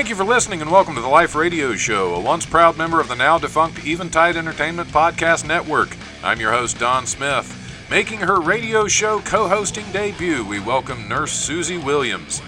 Thank you for listening and welcome to the Life Radio Show, a once proud member of the now defunct Eventide Entertainment Podcast Network. I'm your host, Don Smith. Making her radio show co hosting debut, we welcome nurse Susie Williams.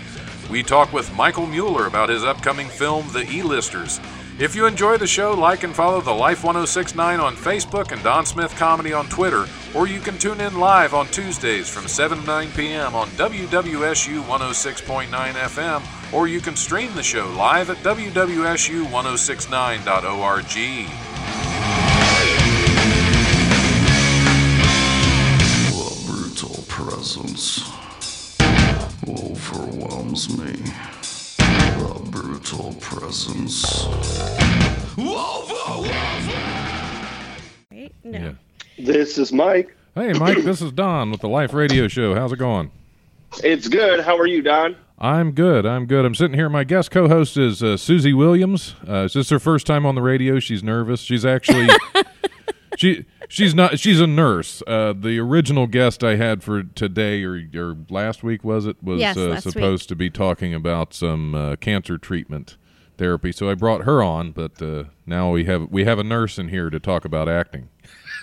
We talk with Michael Mueller about his upcoming film, The E-Listers. If you enjoy the show, like and follow the Life 1069 on Facebook and Don Smith Comedy on Twitter, or you can tune in live on Tuesdays from 7 to 9 p.m. on WWSU 106.9 FM, or you can stream the show live at WWSU1069.org. The brutal presence overwhelms me. The brutal presence overwhelms me. Right? No. Yeah. This is Mike. Hey, Mike, this is Don with the Life Radio Show. How's it going? It's good. How are you, Don? I'm good. I'm good. I'm sitting here. My guest co-host is uh, Susie Williams. Uh, is this her first time on the radio? She's nervous. She's actually she she's not. She's a nurse. Uh, the original guest I had for today or, or last week was it was Yes, uh, last supposed to be talking about some uh, cancer treatment therapy. So I brought her on, but uh, now we have we have a nurse in here to talk about acting.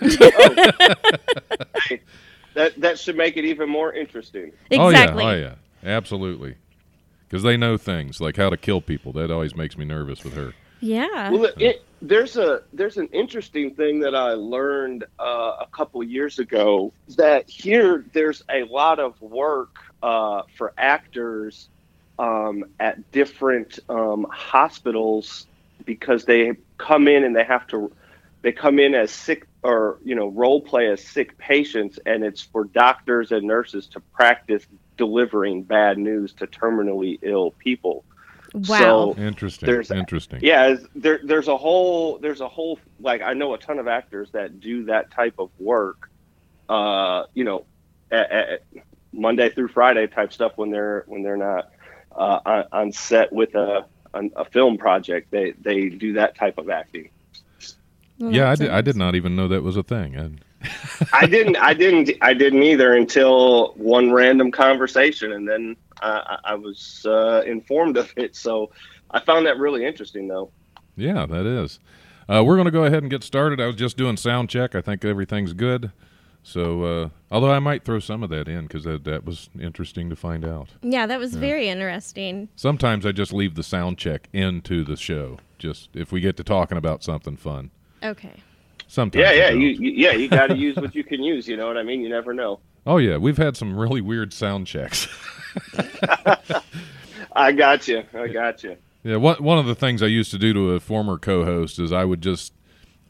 Hey, that that should make it even more interesting. Exactly. Oh yeah. Oh yeah. Absolutely. Because they know things like how to kill people. That always makes me nervous with her. Yeah. Well, it, there's a there's an interesting thing that I learned uh, a couple years ago that here there's a lot of work uh, for actors um, at different um, hospitals because they come in and they have to they come in as sick or you know role play as sick patients and it's for doctors and nurses to practice delivering bad news to terminally ill people wow. so Interesting. There's- Interesting. yeah there, there's a whole there's a whole like i know a ton of actors that do that type of work uh you know at, at monday through friday type stuff when they're when they're not uh on, on set with a an- a film project they they do that type of acting Well, Yeah, I did, I did not even know that was a thing. I, i didn't i didn't i didn't either until one random conversation and then i i I was uh informed of it so i found that really interesting though yeah, that is. Uh, we're going to go ahead and get started. I was just doing sound check. I think everything's good. So, uh, although I might throw some of that in because that, that was interesting to find out. Yeah, that was very interesting. Sometimes I just leave the sound check into the show, just if we get to talking about something fun. Okay. Sometimes. yeah yeah you, you yeah you got to use what you can use you know what i mean you never know Oh yeah, we've had some really weird sound checks. I got you. I got you. Yeah, one one of the things I used to do to a former co-host is I would just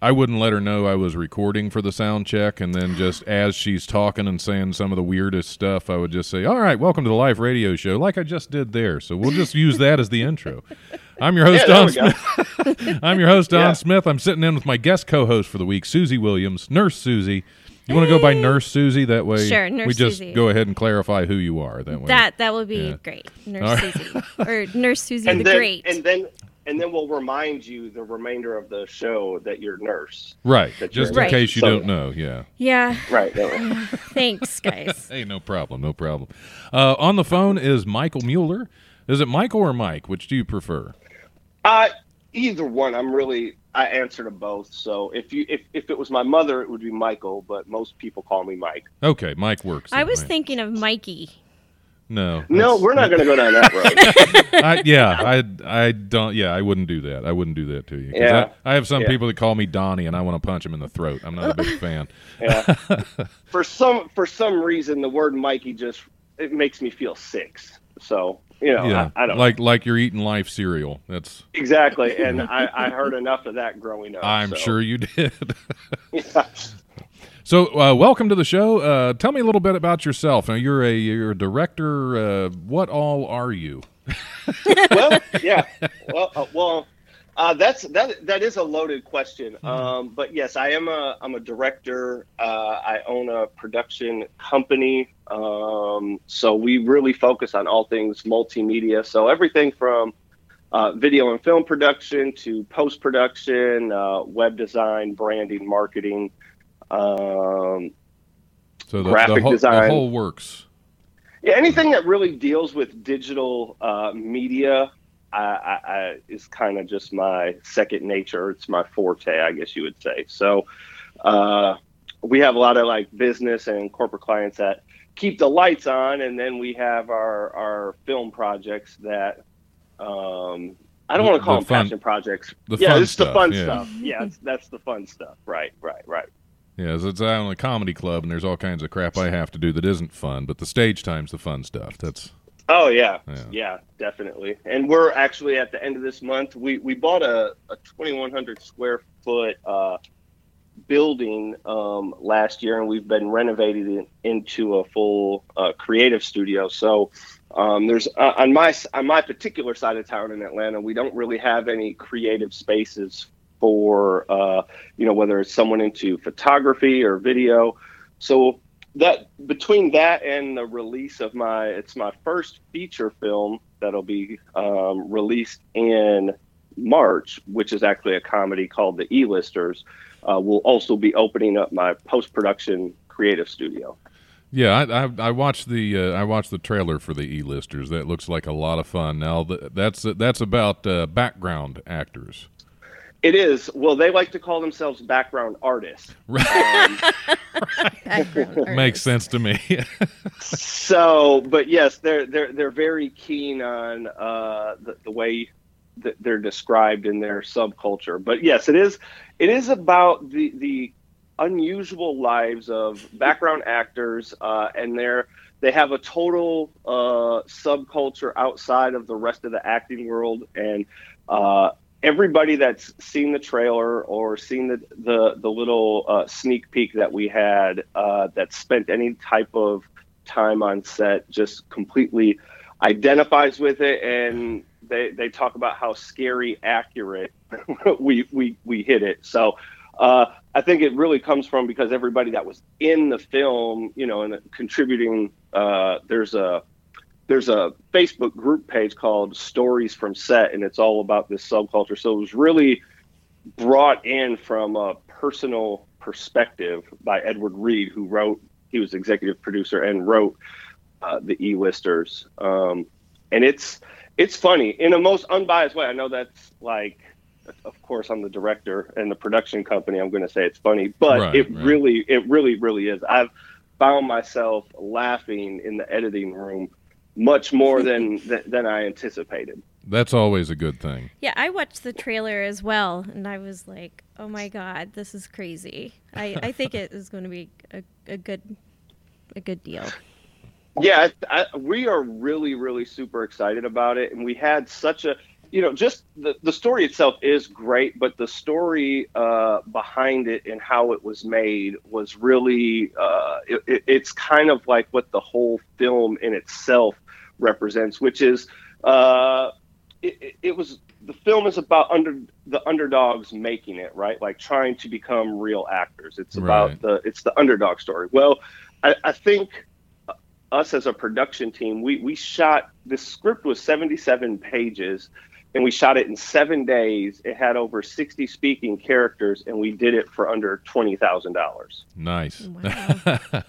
I wouldn't let her know I was recording for the sound check, and then just as she's talking and saying some of the weirdest stuff, I would just say, "All right, welcome to the live radio show," like I just did there. So we'll just use that as the intro. I'm your host Yeah, Don there we go. Smith. I'm your host Don Yeah. Smith. I'm sitting in with my guest co-host for the week, Susie Williams, Nurse Susie. You want to go by Nurse Susie? That way, Sure, Nurse we just Susie. go ahead and clarify who you are. That way, That that will be Yeah. great. Nurse right. Susie. Or Nurse Susie And the then, Great. and then, and then we'll remind you the remainder of the show that you're nurse. right? That Just in Right. case you So- don't know, yeah. yeah. Right. Thanks, guys. Hey, no problem, no problem. Uh, on the phone is Michael Mueller. Is it Michael or Mike? Which do you prefer? Uh, either one. I'm really. I answer to both. So if you if, if it was my mother, it would be Michael. But most people call me Mike. Okay, Mike works. I was right? thinking of Mikey. no, No, we're not going to go down that road. I, yeah, I, I don't. Yeah, I wouldn't do that. I wouldn't do that to you. Yeah. I, I have some Yeah. people that call me Donnie, and I want to punch him in the throat. I'm not a big fan. yeah. For some for some reason, the word Mikey just it makes me feel sick. So you know, yeah, I, I don't like like you're eating life cereal. That's. exactly. And I, I heard enough of that growing up. I'm so. sure you did. Yeah. So, uh, welcome to the show. Uh, tell me a little bit about yourself. Now, you're a you're a director. Uh, what all are you? well, yeah. Well, uh, well, uh, that's that. That is a loaded question. Um, but yes, I am a I'm a director. Uh, I own a production company. Um, so we really focus on all things multimedia. So everything from uh, video and film production to post production, uh, web design, branding, marketing. Um, So the, Graphic the, whole, the whole works. Yeah, anything that really deals with digital uh, media I, I, I is kind of just my second nature. It's my forte, I guess you would say. So uh, we have a lot of like business and corporate clients that keep the lights on, and then we have our our film projects that um, I don't want to call the them fun- passion projects. the yeah, fun it's the stuff, fun yeah. stuff. Yeah, it's, that's the fun stuff. Right, right, right. Yeah, so it's on a comedy club, and there's all kinds of crap I have to do that isn't fun. But the stage time's the fun stuff. That's Oh yeah. Yeah. yeah, definitely. And we're actually at the end of this month. We we bought a, a 2,100 square foot uh, building um, last year, and we've been renovating it into a full uh, creative studio. So um, there's uh, on my on my particular side of town in Atlanta, we don't really have any creative spaces for uh, you know whether it's someone into photography or video. So that between that and the release of my it's my first feature film that'll be um, released in March, which is actually a comedy called The E-Listers. Uh, will also be opening up my post-production creative studio. yeah. I I, I watched the uh, I watched the trailer for the E-listers. That looks like a lot of fun. Now th- that's that's about uh, background actors. It is. Well, they like to call themselves background artists. Background Makes sense to me. so but yes they're they're they're very keen on uh the, the way that they're described in their subculture. But yes it is it is about the the unusual lives of background actors uh and they're they have a total uh subculture outside of the rest of the acting world. And uh everybody that's seen the trailer or seen the the, the little uh, sneak peek that we had uh, that spent any type of time on set just completely identifies with it and they, they talk about how scary accurate we, we, we hit it. So uh, I think it really comes from because everybody that was in the film, you know, and contributing, uh, there's a, there's a Facebook group page called Stories from Set, and it's all about this subculture. So it was really brought in from a personal perspective by Edward Reed, who wrote, he was executive producer and wrote uh, the E-listers. Um, and it's it's funny in a most unbiased way. I know that's like, of course, I'm the director and the production company. I'm going to say it's funny, but Right, it right. really, it really, really is. I've found myself laughing in the editing room much more than than, than I anticipated. that's always a good thing. Yeah, I watched the trailer as well, and I was like, "Oh my god, this is crazy." I, I think it is going to be a, a good a good deal. Yeah, I, I, we are really, really super excited about it, and we had such a, you know, just the the story itself is great, but the story uh, behind it and how it was made was really, uh, it, it- it's kind of like what the whole film in itself represents, which is, uh, it, it, it was the film is about under the underdogs making it right, like trying to become real actors. It's about Right. the it's the underdog story. Well, I, I think us as a production team, we, we shot the script was 77 pages and we shot it in seven days. It had over 60 speaking characters and we did it for under $20,000. Nice. Wow.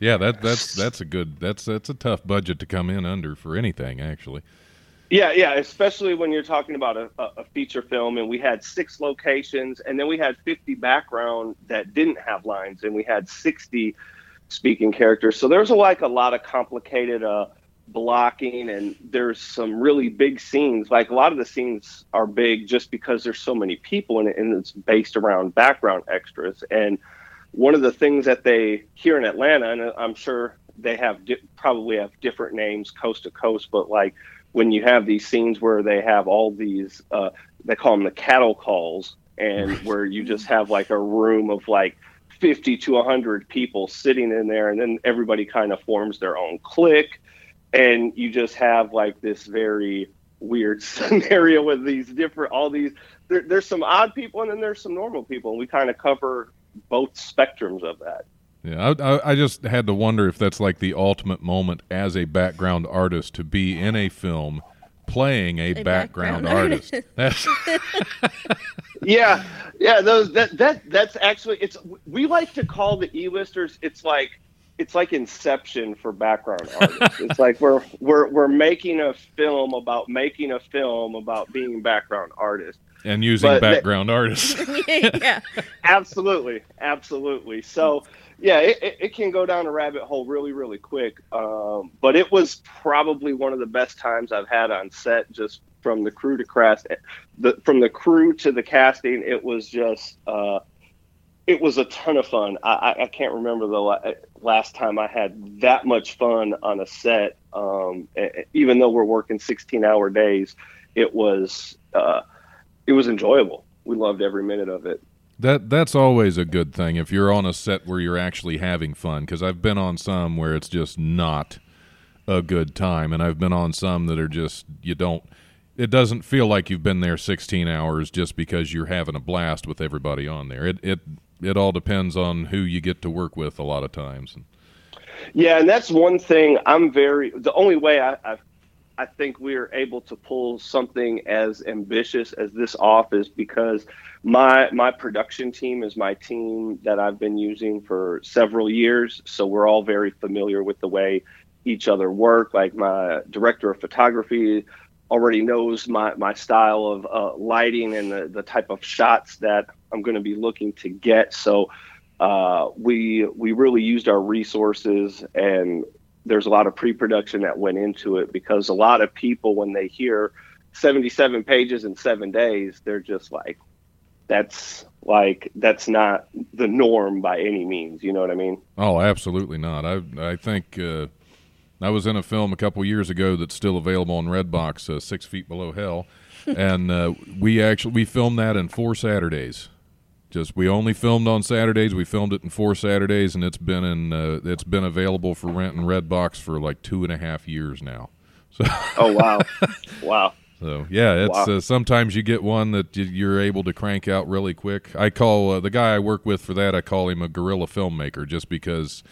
yeah, that that's that's a good that's that's a tough budget to come in under for anything actually. Yeah, yeah, especially when you're talking about a, a feature film and we had six locations and then we had 50 background that didn't have lines and we had 60 speaking characters. So there's a, like a lot of complicated uh, blocking and there's some really big scenes. Like a lot of the scenes are big just because there's so many people in it and it's based around background extras. And one of the things that they here in Atlanta, and I'm sure they have di- probably have different names coast to coast, but like when you have these scenes where they have all these, uh, they call them the cattle calls, and where you just have like a room of like 50 to 100 people sitting in there, and then everybody kind of forms their own clique, and you just have like this very weird scenario with these different, all these. There, there's some odd people, and then there's some normal people, and we kind of cover both spectrums of that. Yeah, I, I, I just had to wonder if that's like the ultimate moment as a background artist to be in a film playing a, A background, background artist. That's yeah yeah those that that that's actually it's we like to call the e-listers it's like it's like Inception for background artists. it's like we're we're we're making a film about making a film about being background artists. And using But that- background artists. yeah. Absolutely, absolutely. So yeah, it, it, it can go down a rabbit hole really, really quick. Um, but it was probably one of the best times I've had on set, just from the crew to cast, the from the crew to the casting. It was just. Uh, it was a ton of fun. I, I, I can't remember the la- last time I had that much fun on a set. Um, even though we're working 16 hour days, it was uh, it was enjoyable. We loved every minute of it. That that's always a good thing if you're on a set where you're actually having fun because I've been on some where it's just not a good time and I've been on some that are just you don't it doesn't feel like you've been there 16 hours just because you're having a blast with everybody on there. It it it all depends on who you get to work with a lot of times. Yeah, and that's one thing I'm very. The only way I, I, I think we are able to pull something as ambitious as this off is because my my production team is my team that I've been using for several years. So we're all very familiar with the way each other work. Like my director of photography already knows my, my style of uh, lighting and the, the type of shots that I'm going to be looking to get. So uh, we we really used our resources and there's a lot of pre-production that went into it because a lot of people when they hear 77 pages in seven days they're just like that's like that's not the norm by any means you know what i mean Oh, absolutely not. I I think uh, I was in a film a couple years ago that's still available on Redbox, uh, Six Feet Below Hell, and uh, we actually we filmed that in four Saturdays. Just we only filmed on Saturdays. We filmed it in four Saturdays, and it's been in uh, it's been available for rent in Redbox for like two and a half years now. So oh wow wow so yeah, it's Wow. uh, sometimes you get one that you're able to crank out really quick. I call uh, the guy I work with for that. I call him a guerrilla filmmaker, just because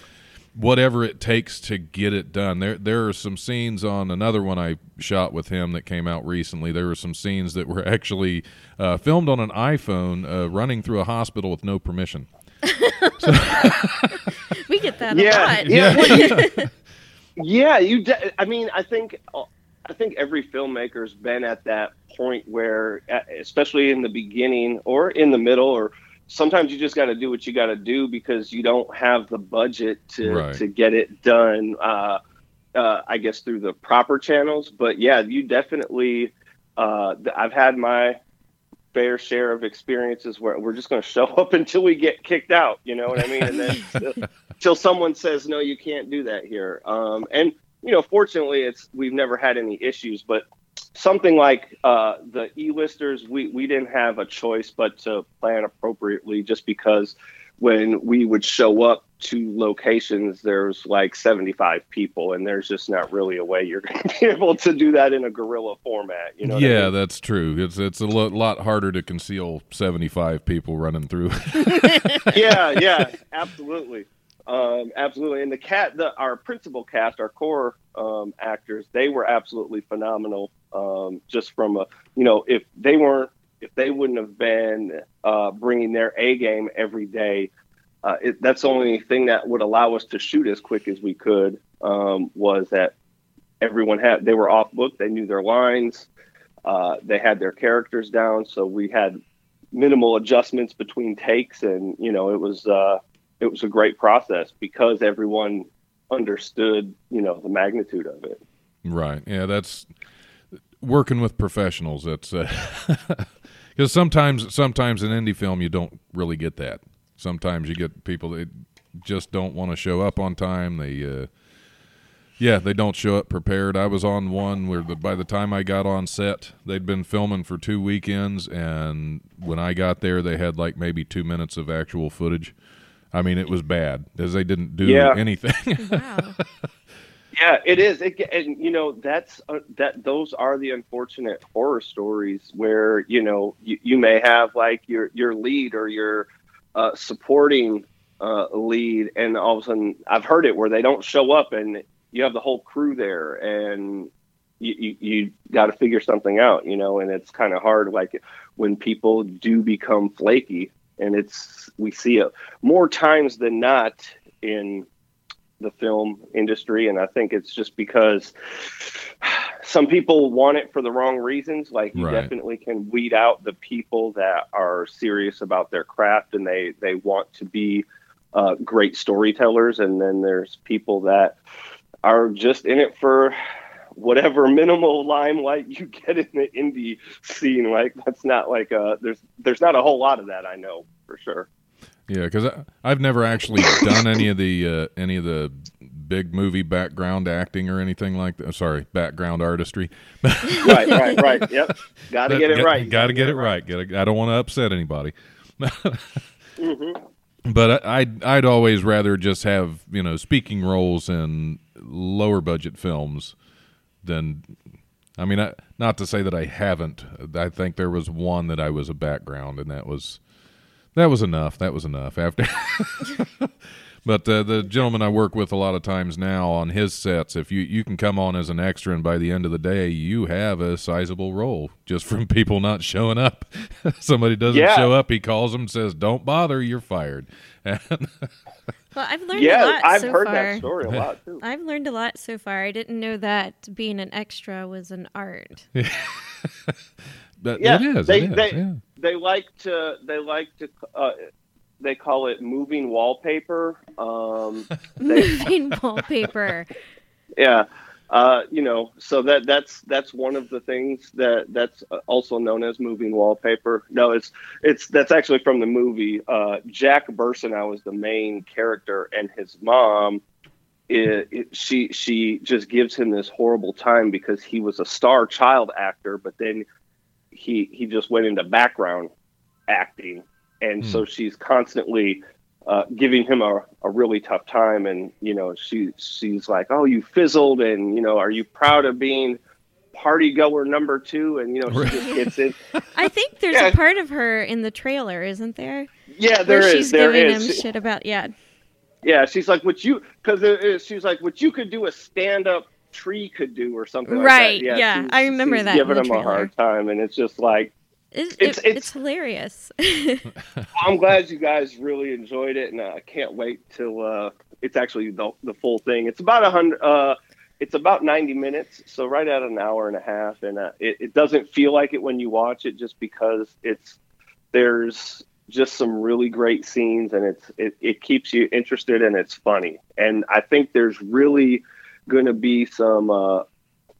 whatever it takes to get it done. There there are some scenes on another one I shot with him that came out recently. There were some scenes that were actually uh, filmed on an iPhone uh, running through a hospital with no permission. We get that Yeah, a lot. yeah. well, Yeah, you. De- I mean, I think I think every filmmaker's been at that point where, uh, especially in the beginning or in the middle, or sometimes you just got to do what you got to do because you don't have the budget to Right. to get it done. Uh, uh, I guess through the proper channels, but yeah, you definitely. Uh, I've had my fair share of experiences where we're just going to show up until we get kicked out. You know what I mean? And then till someone says no you can't do that here um, and you know fortunately it's we've never had any issues but something like uh, the e-listers we, we didn't have a choice but to plan appropriately just because when we would show up to locations there's like 75 people and there's just not really a way you're going to be able to do that in a guerrilla format you know what I yeah, mean? that's true. It's it's a lo- lot harder to conceal seventy five people running through. yeah, yeah, absolutely, um, absolutely. And the cat, the our principal cast, our core um, actors, they were absolutely phenomenal. Um, just from a, you know, if they weren't, if they wouldn't have been uh, bringing their A game every day, uh, it, that's the only thing that would allow us to shoot as quick as we could. Um, was that everyone had they were off book, they knew their lines, uh, they had their characters down, so we had minimal adjustments between takes and you know it was uh it was a great process because everyone understood you know the magnitude of it Right. Yeah, that's working with professionals. That's because sometimes, sometimes in indie film you don't really get that. Sometimes you get people that just don't want to show up on time. They, uh, yeah, they don't show up prepared. I was on one where the, by the time I got on set, they'd been filming for two weekends, and when I got there, they had like maybe two minutes of actual footage. I mean, it was bad because they didn't do Yeah. anything. Wow. yeah it is it, and you know that's uh, that those are the unfortunate horror stories where you know you, you may have like your your lead or your uh, supporting uh, lead and all of a sudden i've heard it where they don't show up and you have the whole crew there and you, you, you got to figure something out you know and it's kind of hard like when people do become flaky and it's we see it more times than not in the film industry, and I think it's just because some people want it for the wrong reasons. Like you Right. definitely can weed out the people that are serious about their craft and they they want to be uh, great storytellers, and then there's people that are just in it for whatever minimal limelight you get in the indie scene. Like that's not like uh there's there's not a whole lot of that I know for sure. Yeah, because I've never actually done any of the uh, any of the big movie background acting or anything like that. Sorry, background artistry. right, right, right. Yep. Got to get it right. Got to get it right. Gotta, I don't want to upset anybody. hmm But I, I'd I'd always rather just have you know speaking roles in lower budget films than. I mean, I, not to say that I haven't. I think there was one that I was a background, and that was that was enough. That was enough. After, but uh, the gentleman I work with a lot of times now on his sets, if you you can come on as an extra, and by the end of the day, you have a sizable role just from people not showing up. Somebody doesn't Yeah. show up, he calls them, says, "Don't bother, you're fired." And Well, I've learned a lot I've so heard far. that story a lot too. I've learned a lot so far. I didn't know that being an extra was an art. But Yeah, it is. they- it is. they- yeah. They like to they like to uh, they call it moving wallpaper. Um, they, Moving wallpaper. yeah. Uh, you know, so that that's that's one of the things that that's also known as moving wallpaper. No, it's it's that's actually from the movie. Uh, Jack Bursonow was the main character, and his mom. It, it, she she just gives him this horrible time because he was a star child actor, but then he he just went into background acting, and Hmm. so she's constantly uh, giving him a, a really tough time. And you know, she she's like, "Oh, you fizzled," and you know, "Are you proud of being party goer number two? And you know, she just gets it. I think there's Yeah. a part of her in the trailer, isn't there? Yeah, there Where is. she's There giving is. him shit about yeah. Yeah, she's like, "What you?" Because she's like, "What you could do a stand-up tree could do, or something." Right, Like that. yeah, she's- I remember she's that in Giving the him a hard time, and it's just like, It, It's- it- it's- it's hilarious. I'm glad you guys really enjoyed it, and I can't wait till uh, it's actually the, the full thing. It's about a hundred. Uh, it's about 90 minutes, so right at an hour and a half, and uh, it, it doesn't feel like it when you watch it, just because it's there's just some really great scenes, and it's it, it keeps you interested and it's funny, and I think there's really going to be some uh,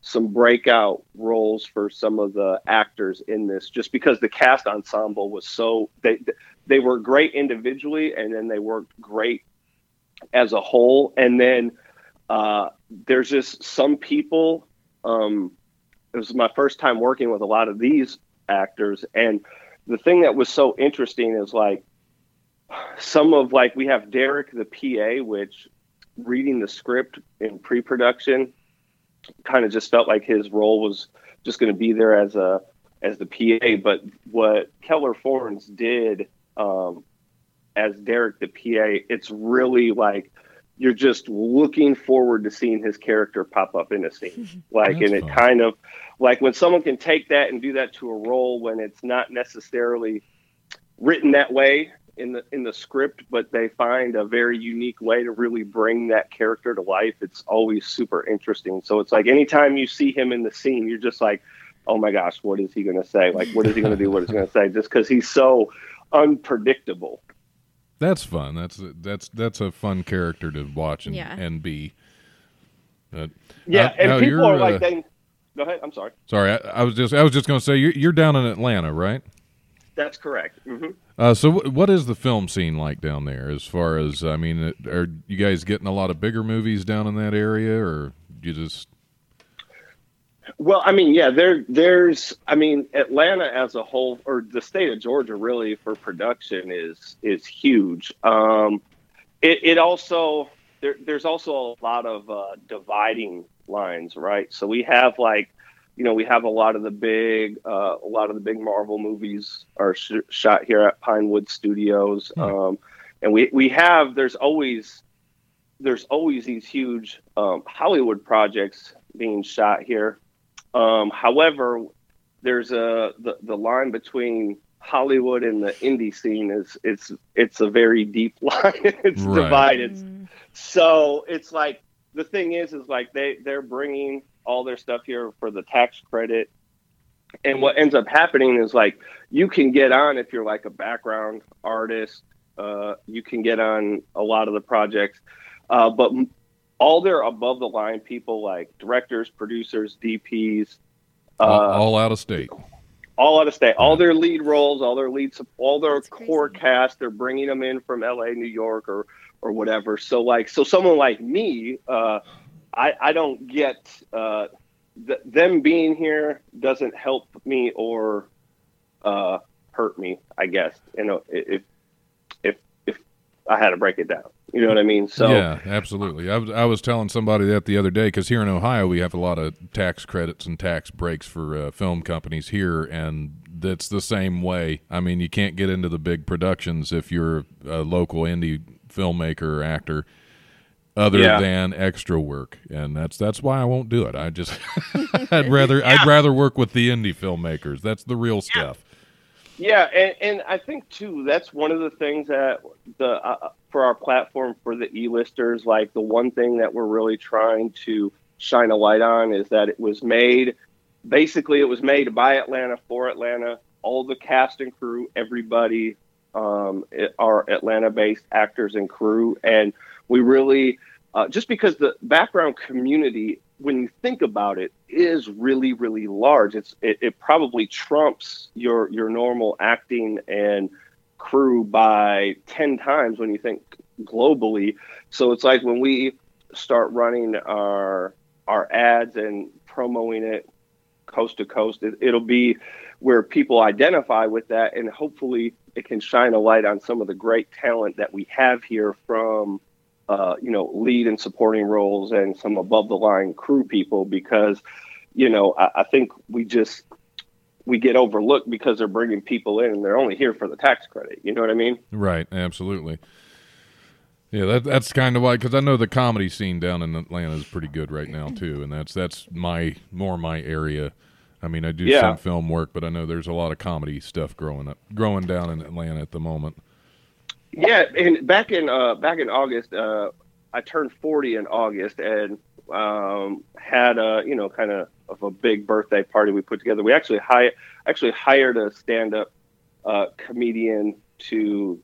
some breakout roles for some of the actors in this, just because the cast ensemble was so they they were great individually, and then they worked great as a whole, and then uh, there's just some people. Um, it was my first time working with a lot of these actors, and the thing that was so interesting is like some of like we have Derek the PA, which reading the script in pre-production kind of just felt like his role was just going to be there as a as the PA. But what Keller Forens did um, as Derek the PA, it's really like you're just looking forward to seeing his character pop up in a scene. Like, That's and it fun. kind of like when someone can take that and do that to a role when it's not necessarily written that way in the in the script, but they find a very unique way to really bring that character to life. It's always super interesting. So it's like anytime you see him in the scene, you're just like, oh my gosh, what is he going to say? Like, what is he going to do? What is he going to say? Just because he's so unpredictable. That's fun. That's that's that's a fun character to watch and, Yeah. and be. But Yeah, Now- and people you're, are like, uh, they, go ahead. I'm sorry. sorry, I, I was just I was just going to say you're you're down in Atlanta, right? That's correct. hmm Uh, so wh- what is the film scene like down there? As far as I mean, are you guys getting a lot of bigger movies down in that area, or you just Well, I mean, yeah, there, there's, I mean, Atlanta as a whole, or the state of Georgia, really for production is is huge. Um, it, it also there, there's also a lot of uh, dividing lines, right? So we have like, you know, we have a lot of the big, uh, a lot of the big Marvel movies are sh- shot here at Pinewood Studios, Hmm. um, and we we have there's always there's always these huge um, Hollywood projects being shot here. Um, however, there's a the, the line between Hollywood and the indie scene is it's it's a very deep line. it's Right. divided. Mm. so it's like the thing is, is like they they're bringing all their stuff here for the tax credit, and what ends up happening is like you can get on if you're like a background artist. Uh, you can get on a lot of the projects, uh, but all their above the line people like directors, producers, DPs, uh, all, all out of state. all out of state. All their lead roles, all their lead, sup- all their That's core crazy. cast, they're bringing them in from L.A., New York, or or whatever. So like, so someone like me, uh, I I don't get uh, th- them being here doesn't help me or uh, hurt me. I guess you know if if if I had to break it down, you know what I mean. So yeah, absolutely. I was I was telling somebody that the other day because here in Ohio we have a lot of tax credits and tax breaks for uh, film companies here, and that's the same way. I mean, you can't get into the big productions if you're a local indie filmmaker or actor, other Yeah. than extra work, and that's that's why I won't do it. I just I'd rather I'd rather work with the indie filmmakers. That's the real stuff. Yeah, and, and I think too that's one of the things that the uh, for our platform for the e-listers, like the one thing that we're really trying to shine a light on is that it was made basically it was made by Atlanta for Atlanta. All the cast and crew, everybody um, are Atlanta-based actors and crew, and we really uh, just because the background community, when you think about it, is really really large. It's it, it probably trumps your your normal acting and crew by ten times when you think globally. So it's like when we start running our our ads and promoting it coast to coast, it, it'll be where people identify with that, and hopefully it can shine a light on some of the great talent that we have here from uh, you know, lead and supporting roles and some above the line crew people because, you know, I, I think we just we get overlooked because they're bringing people in and they're only here for the tax credit. You know what I mean? Right, absolutely. Yeah, that, that's kind of why because I know the comedy scene down in Atlanta is pretty good right now too, and that's that's my more my area. I mean, I do Yeah. some film work, but I know there's a lot of comedy stuff growing up, growing down in Atlanta at the moment. Yeah, and back in uh, back in August, uh, I turned forty in August and um, had a you know kind of of a big birthday party we put together. We actually hired actually hired a stand up uh, comedian to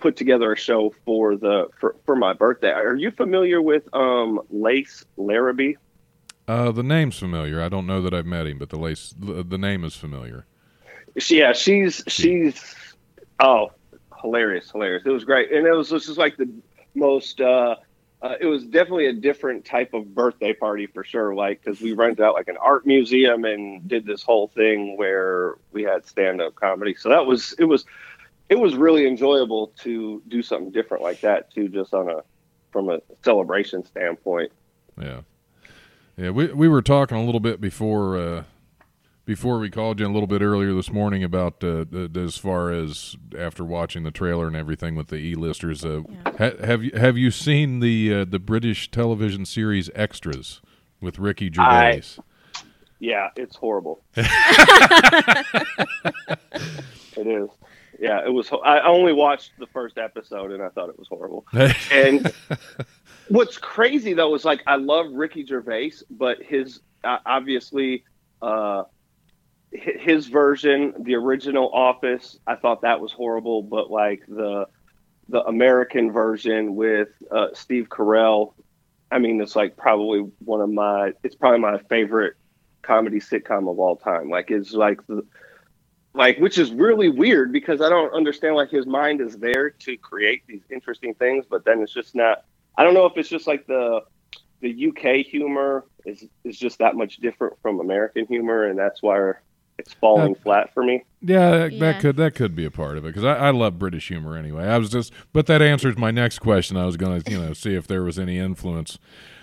put together a show for the for, for my birthday. Are you familiar with um, Lace Larrabee? Uh, the name's familiar. I don't know that I've met him, but the lace, the name is familiar. Yeah, she's she's oh hilarious, hilarious. It was great, and it was just like the most. Uh, uh, it was definitely a different type of birthday party for sure. Like because we rented out like an art museum and did this whole thing where we had stand up comedy. So that was it was it was really enjoyable to do something different like that too, just on a from a celebration standpoint. Yeah, yeah. We we were talking a little bit before uh, before we called you a little bit earlier this morning about uh, the, as far as after watching the trailer and everything with the e-listers. Uh, ha- have you have you seen the uh, the British television series Extras with Ricky Gervais? Yeah, it's horrible. it is. Yeah, it was. I only watched the first episode and I thought it was horrible. And what's crazy though is like I love Ricky Gervais, but his uh, obviously uh, hi- his version, the original Office, I thought that was horrible. But like the the American version with uh, Steve Carell, I mean, it's like probably one of my. It's probably my favorite comedy sitcom of all time. Like it's like the like which is really weird because I don't understand like his mind is there to create these interesting things, but then it's just not I don't know if it's just like the the UK humor is is just that much different from American humor and that's why it's falling Uh, flat for me. Yeah, that, Yeah. that could that could be a part of it because I, I love British humor anyway. I was just, but that answers my next question. I was going to, you know, see if there was any influence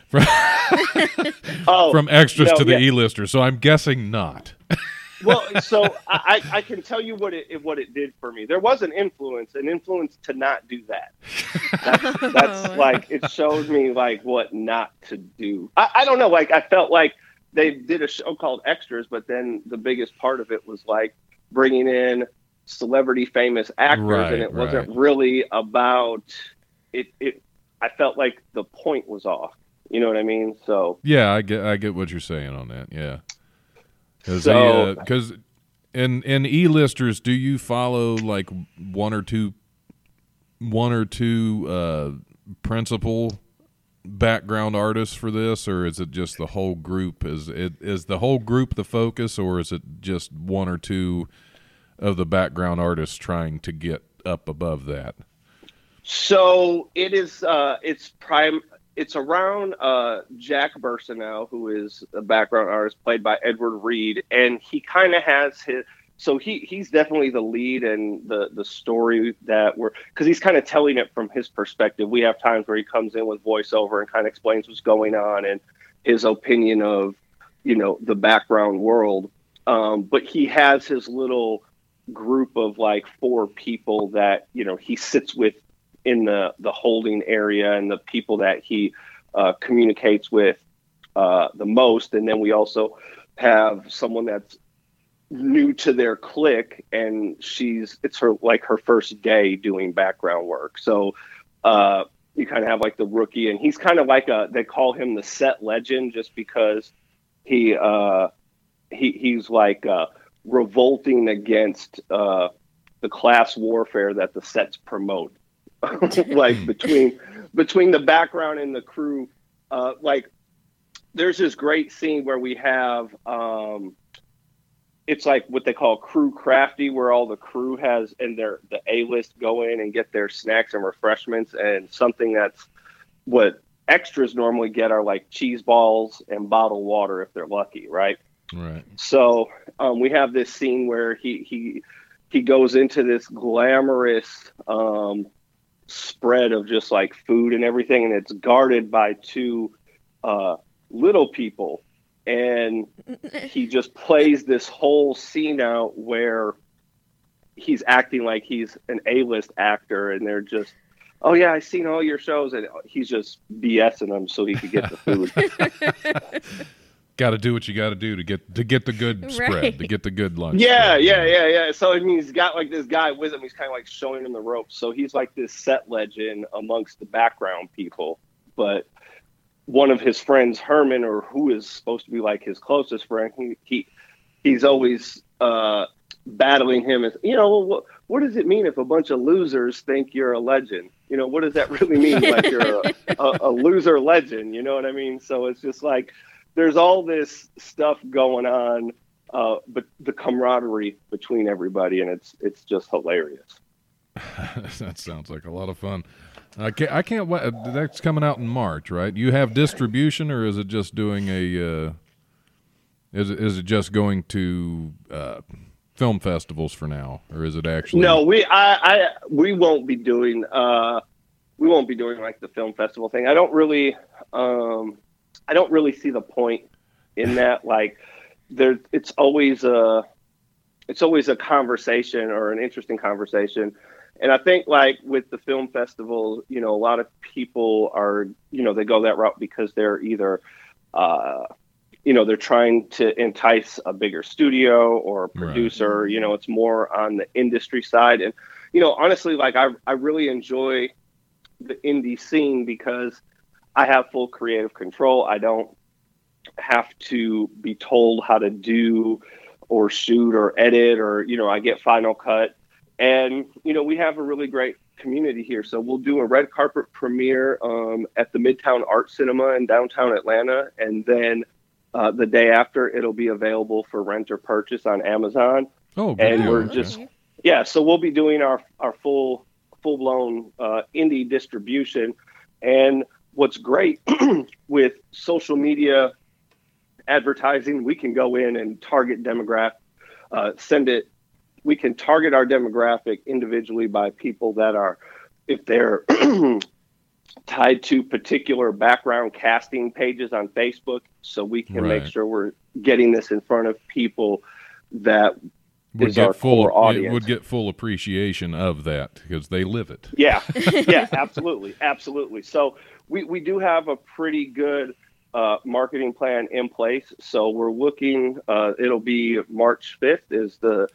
from Oh, from extras no, to the yeah. e-lister. So I'm guessing not. well, so I, I I can tell you what it what it did for me. There was an influence, an influence to not do that. That's, that's like it showed me like what not to do. I, I don't know. Like I felt like they did a show called Extras, but then the biggest part of it was like bringing in celebrity famous actors, Right, and it wasn't really about it. It I felt like the point was off. You know what I mean? So yeah, I get I get what you're saying on that. Yeah, because So- because in in e-listers, do you follow like one or two one or two uh, principal background artists for this, or is it just the whole group? Is it is the whole group the focus, or is it just one or two of the background artists trying to get up above that? So it is. Uh, it's prime. It's around uh, Jack Bursonow, who is a background artist played by Edward Reed, and he kind of has his. So he he's definitely the lead and the the story that we're because he's kind of telling it from his perspective. We have times where he comes in with voiceover and kind of explains what's going on and his opinion of you know the background world. Um, but he has his little group of like four people that you know he sits with in the the holding area and the people that he uh, communicates with uh, the most. And then we also have someone that's new to their clique, and she's it's her like her first day doing background work. So uh, you kind of have like the rookie, and he's kind of like a they call him the set legend just because he uh, he he's like uh, revolting against uh, the class warfare that the sets promote. like between between the background and the crew, uh, like there's this great scene where we have um, it's like what they call crew crafty, where all the crew has and their the A list go in and get their snacks and refreshments, and something that's what extras normally get are like cheese balls and bottled water if they're lucky, right? Right. So um, we have this scene where he he he goes into this glamorous um, spread of just like food and everything, and it's guarded by two uh, little people, and he just plays this whole scene out where he's acting like he's an A-list actor, and they're just. Oh yeah, I've seen all your shows, and he's just BSing them so he could get the food. Got to do what you got to do to get to get the good spread, to get the good lunch. Yeah, spread. yeah, yeah, yeah. So I mean, he's got like this guy with him. He's kind of like showing him the ropes. So he's like this set legend amongst the background people. But one of his friends, Herman, or who is supposed to be like his closest friend, he, he he's always uh, battling him. As you know, what, what does it mean if a bunch of losers think you're a legend? You know, what does that really mean? Like you're a, a, a loser legend. You know what I mean? So it's just like there's all this stuff going on uh, but the camaraderie between everybody, and it's it's just hilarious. that sounds like a lot of fun. I can't. I can't. wait. That's coming out in March, right? You have distribution, or is it just doing a? Uh, is it, is it just going to uh, film festivals for now, or is it actually? No, we I, I we won't be doing uh, we won't be doing like the film festival thing. I don't really um, I don't really see the point in that. Like there, it's always a it's always a conversation or an interesting conversation. And I think like with the film festival, you know, a lot of people are, you know, they go that route because they're either, uh, you know, they're trying to entice a bigger studio or a Right. producer. You know, it's more on the industry side. And, you know, honestly, like I, I really enjoy the indie scene because I have full creative control. I don't have to be told how to do or shoot or edit or, you know, I get final cut. And, you know, we have a really great community here. So we'll do a red carpet premiere um, at the Midtown Art Cinema in downtown Atlanta. And then uh, the day after, it'll be available for rent or purchase on Amazon. Oh, and deal. we're Okay. just- Yeah, so we'll be doing our, our full full blown uh, indie distribution. And what's great with social media advertising, we can go in and target demographic, uh, send it. We can target our demographic individually by people that are, if they're tied to particular background casting pages on Facebook, so we can make sure we're getting this in front of people that would get full. audience. would get full appreciation of that because they live it. Yeah, yeah, absolutely, absolutely. So we we do have a pretty good uh, marketing plan in place. So we're looking. Uh, it'll be March fifth is the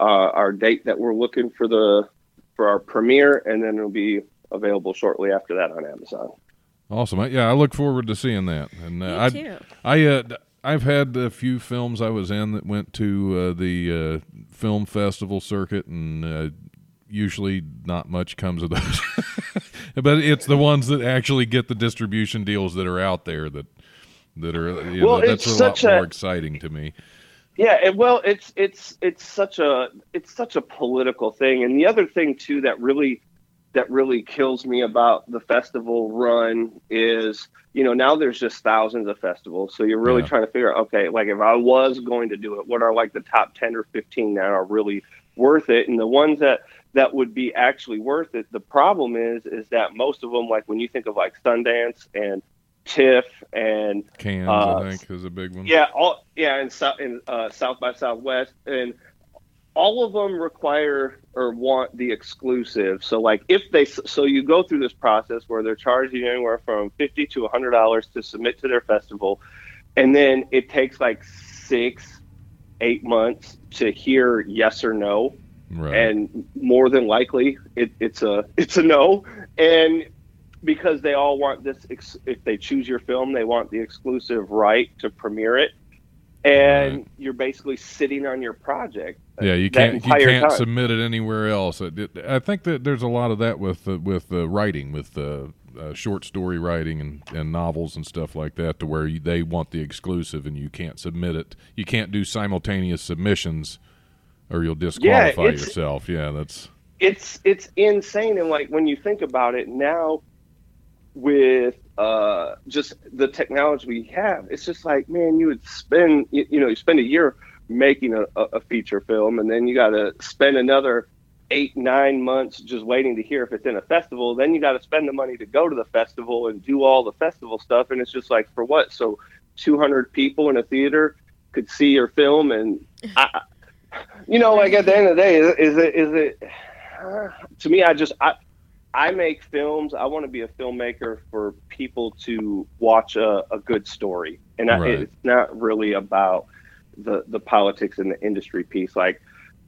uh, our date that we're looking for the for our premiere, and then it'll be available shortly after that on Amazon. Awesome. Yeah, I look forward to seeing that. And uh, Me I, too. I, uh, d- I've had a few films I was in that went to uh, the uh, film festival circuit, and uh, usually not much comes of those. but it's the ones that actually get the distribution deals that are out there that that are. You Well, know, that's it's a lot such a- more exciting to me. Yeah, and well, it's it's it's such a it's such a political thing, and the other thing too that really that really kills me about the festival run is you know now there's just thousands of festivals, so you're really Yeah. trying to figure out okay, like if I was going to do it, what are like the top ten or fifteen that are really worth it, and the ones that that would be actually worth it. The problem is is that most of them, like when you think of like Sundance and TIFF and Cannes, Uh, I think, is a big one. yeah, all yeah, and South in uh, South by Southwest, and all of them require or want the exclusive. So like if they so you go through this process where they're charging anywhere from fifty to hundred dollars to submit to their festival, and then it takes like six, eight months to hear yes or no right. and more than likely it, it's a it's a no and because they all want this ex- if they choose your film they want the exclusive right to premiere it and Right. you're basically sitting on your project Yeah, you can't you can't time. submit it anywhere else. I think that there's a lot of that with uh, with uh, writing, with uh, uh, short story writing and, and novels and stuff like that, to where you, they want the exclusive and you can't submit it. You can't do simultaneous submissions, or you'll disqualify it's- yourself. Yeah, that's it's it's insane and like when you think about it now with uh just the technology we have it's just like man you would spend you, you know you spend a year making a, a feature film and then you got to spend another eight nine months just waiting to hear if it's in a festival then you got to spend the money to go to the festival and do all the festival stuff and it's just like for what? So 200 people in a theater could see your film and I, you know like at the end of the day is, is it is it uh, to me i just i i make films i want to be a filmmaker for people to watch a, a good story. And I, it's not really about the the politics and the industry piece. Like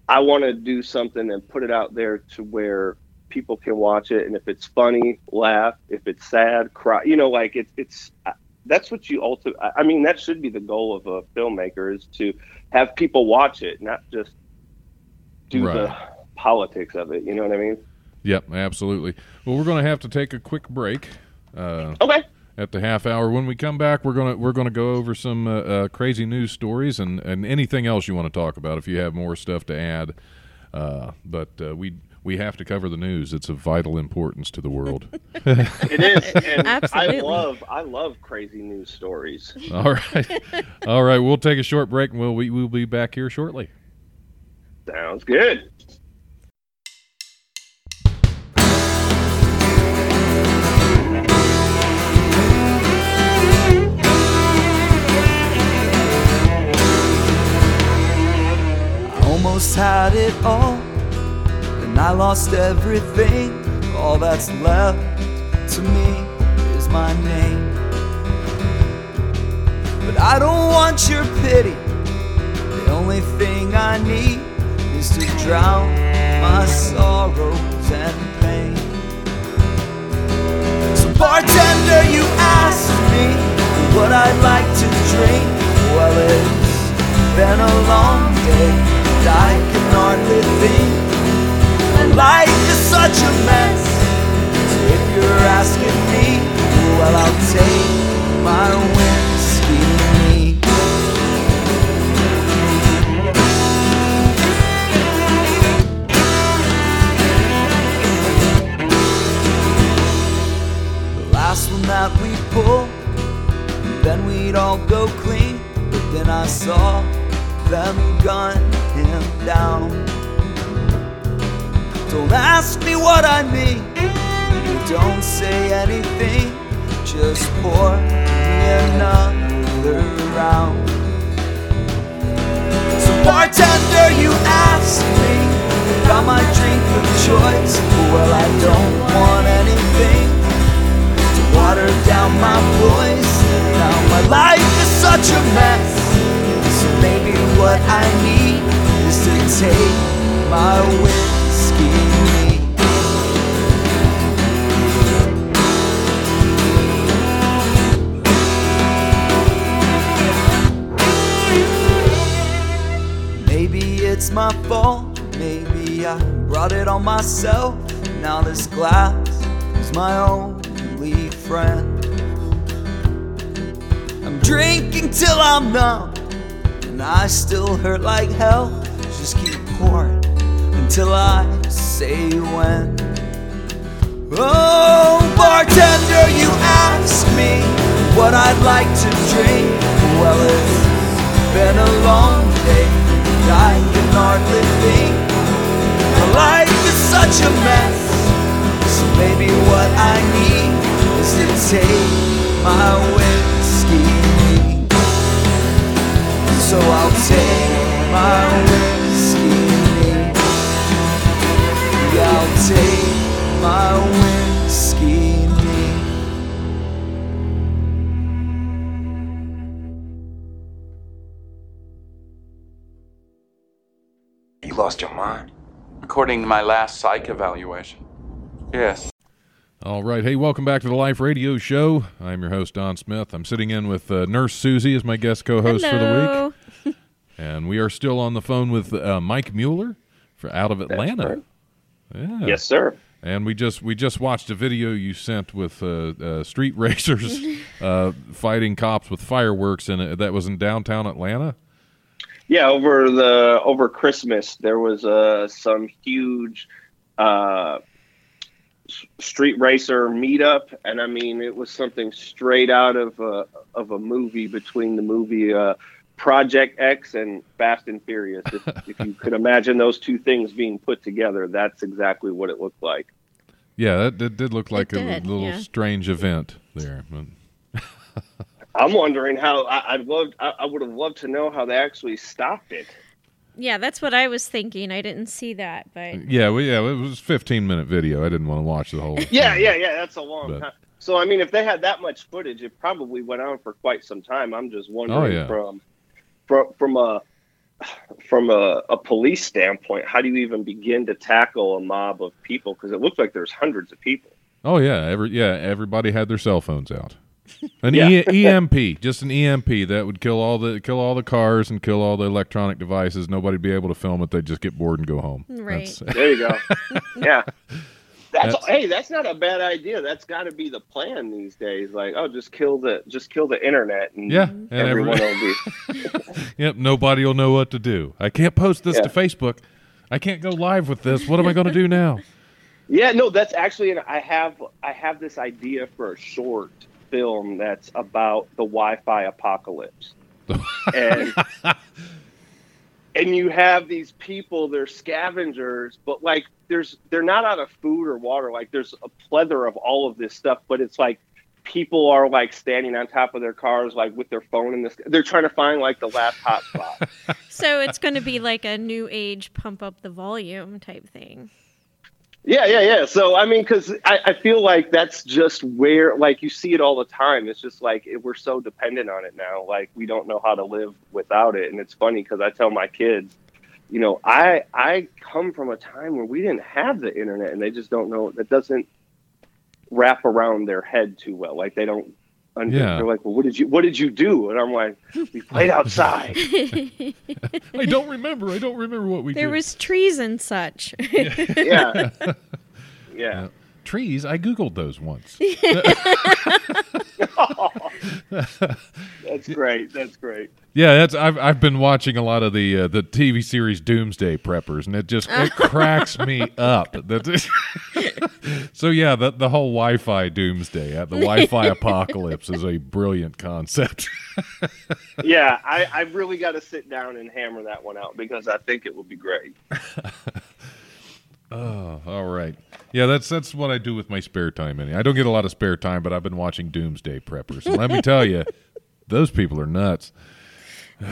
i want to do something and put it out there to where people can watch it. And if it's funny laugh. If it's sad cry. You know like it's it's uh, that's what you ultimately i mean that should be the goal of a filmmaker is to have people watch it not just do the politics of it. You know what i mean yep, absolutely. Well, we're going to have to take a quick break. Uh, okay at the half hour. When we come back, we're gonna we're gonna go over some uh, uh, crazy news stories and and anything else you want to talk about if you have more stuff to add. Uh, but uh, we we have to cover the news. It's of vital importance to the world. it is and Absolutely. i love i love crazy news stories All right, all right. We'll take a short break and we'll we, we'll be back here shortly. sounds good almost had it all, and I lost everything. All that's left to me is my name. But I don't want your pity. The only thing I need is to drown my sorrows and pain. So, bartender, you asked me what I'd like to drink. Well, it's been a long day, I can hardly think. Life is such a mess. So if you're asking me, well, I'll take my whiskey. The last one that we pulled, then we'd all go clean. But then I saw them gun him down. Don't ask me what I mean. Don't say anything. Just pour me another round. So bartender, you asked me about my drink of choice. Well, I don't want anything to water down my voice. Now my life is such a mess. So maybe what I need is to take my whiskey. Maybe it's my fault, maybe I brought it on myself. Now this glass is my only friend. I'm drinking till I'm numb and I still hurt like hell. Just keep pouring until I say when. Oh, bartender, you ask me what I'd like to drink. Well, it's been a long day, and I can hardly think. My life is such a mess, so maybe what I need is to take my whiskey. So I'll take my whiskey. Yeah, I'll take my whiskey. You lost your mind? According to my last psych evaluation. Yes. All right. Hey, welcome back to the Life Radio Show. I'm your host, Don Smith. I'm sitting in with uh, Nurse Susie as my guest co host for the week. And we are still on the phone with uh, Mike Mueller for, out of Atlanta. right. Yeah. Yes, sir. And we just we just watched a video you sent with uh, uh, street racers uh, fighting cops with fireworks, and that was in downtown Atlanta. Yeah, over the over Christmas there was uh, some huge uh, street racer meetup, and I mean it was something straight out of a of a movie between the movie uh, Project X and Fast and Furious. If, if you could imagine those two things being put together, that's exactly what it looked like. Yeah, that, that did look like a did, little yeah. strange event there. I'm wondering how I, I'd love I, I would have loved to know how they actually stopped it. Yeah, that's what I was thinking. I didn't see that, but uh, yeah, well, yeah, it was a 15 minute video. I didn't want to watch the whole. Yeah, thing. yeah, yeah. That's a long But- time. So I mean, if they had that much footage, it probably went on for quite some time. I'm just oh, wondering Oh, yeah. from from from a from a, a police standpoint, how do you even begin to tackle a mob of people? Because it looks like there's hundreds of people. Oh yeah, every yeah, everybody had their cell phones out. An Yeah. e- EMP, just an EMP that would kill all the kill all the cars and kill all the electronic devices. Nobody'd be able to film it. They'd just get bored and go home. Right. That's- There you go. yeah. That's, That's- hey, that's not a bad idea. That's got to be the plan these days. Like, oh, just kill the just kill the internet, and yeah, and everyone every, will be. yep, nobody will know what to do. I can't post this Yeah. to Facebook. I can't go live with this. What am I going to do now? Yeah, no, that's actually an, I have I have this idea for a short film that's about the Wi-Fi apocalypse, and and you have these people they're scavengers, but like there's they're not out of food or water. Like there's a plethora of all of this stuff, but it's like people are like standing on top of their cars like with their phone in this. They're trying to find like the last hot spot. so it's going to be like a new age pump up the volume type thing. Yeah, yeah, yeah. So I mean, because I, I feel like that's just where, like, you see it all the time. It's just like it, we're so dependent on it now. Like we don't know how to live without it. And it's funny because I tell my kids, you know, I I come from a time where we didn't have the internet, and they just don't know. That doesn't wrap around their head too well. Like they don't. Under, Yeah. They're like, well, what did you what did you do? And I'm like, we played outside. I don't remember. I don't remember what we There did. was trees and such. yeah. Yeah. trees. I googled those once. That's great. That's great. Yeah, that's I've I've been watching a lot of the uh, the TV series Doomsday Preppers, and it just it cracks me up. That so yeah, the the whole Wi-Fi Doomsday, uh, the Wi-Fi apocalypse is a brilliant concept. yeah, I, I really got to sit down and hammer that one out because I think it will be great. Oh, all right. Yeah, that's that's what I do with my spare time. I don't get a lot of spare time, but I've been watching Doomsday Preppers, and let me tell you, those people are nuts.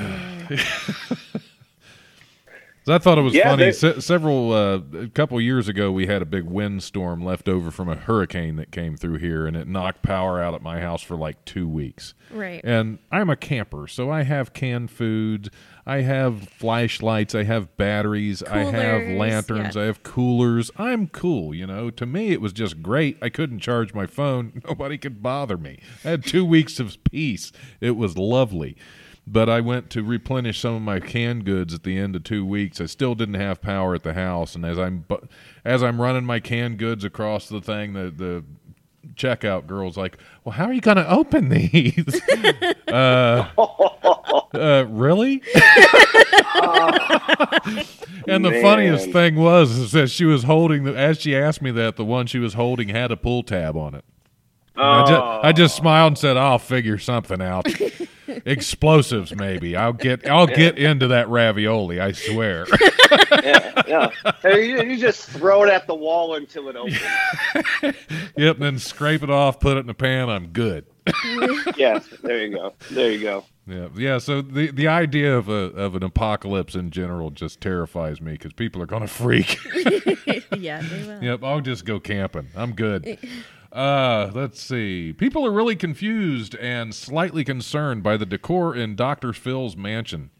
So I thought it was Yeah, funny. Se- several uh, a couple years ago, we had a big windstorm left over from a hurricane that came through here, and it knocked power out at my house for like two weeks. right. And I'm a camper, so I have canned food, I have flashlights, I have batteries, I have lanterns, yeah. I have coolers. I'm cool, you know. To me, it was just great. I couldn't charge my phone. Nobody could bother me. I had two weeks of peace. It was lovely. But I went to replenish some of my canned goods at the end of two weeks. I still didn't have power at the house, and as I'm as I'm running my canned goods across the thing, the the checkout girl's like, "Well, how are you going to open these?" uh, uh, really? and the Man. funniest thing was is that she was holding the as she asked me that the one she was holding had a pull tab on it. And I, just, I just smiled and said, "I'll figure something out." Explosives, maybe. I'll get I'll get into that ravioli. I swear. yeah, yeah. Hey, you, you just throw it at the wall until it opens. yep. Then scrape it off, put it in the pan. I'm good. yes, there you go. There you go. Yeah, yeah. So the the idea of a of an apocalypse in general just terrifies me because people are gonna freak. yeah, they will. Yep, I'll just go camping. I'm good. Uh, let's see. People are really confused and slightly concerned by the decor in Dr. Phil's mansion.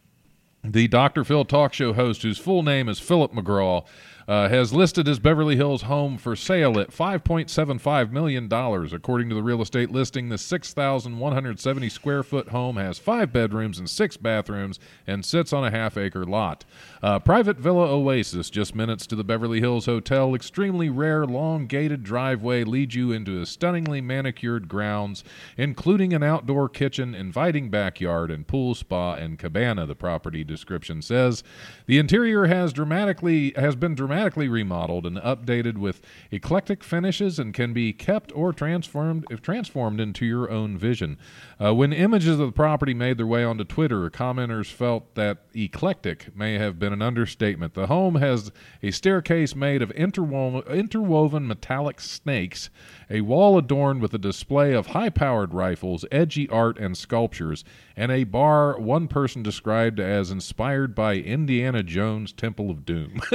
The Dr. Phil talk show host, whose full name is Philip McGraw, uh, has listed his Beverly Hills home for sale at $5.75 million. According to the real estate listing, the 6,170 square foot home has five bedrooms and six bathrooms and sits on a half acre lot. Uh, private Villa Oasis, just minutes to the Beverly Hills Hotel, extremely rare, long gated driveway leads you into a stunningly manicured grounds, including an outdoor kitchen, inviting backyard, and pool, spa, and cabana. The property description says the interior has dramatically has been dramatically remodeled and updated with eclectic finishes and can be kept or transformed if transformed into your own vision. Uh, when images of the property made their way onto Twitter, commenters felt that eclectic may have been an understatement. The home has a staircase made of interwoven, interwoven metallic snakes, a wall adorned with a display of high powered rifles, edgy art, and sculptures, and a bar one person described as inspired by Indiana Jones' Temple of Doom.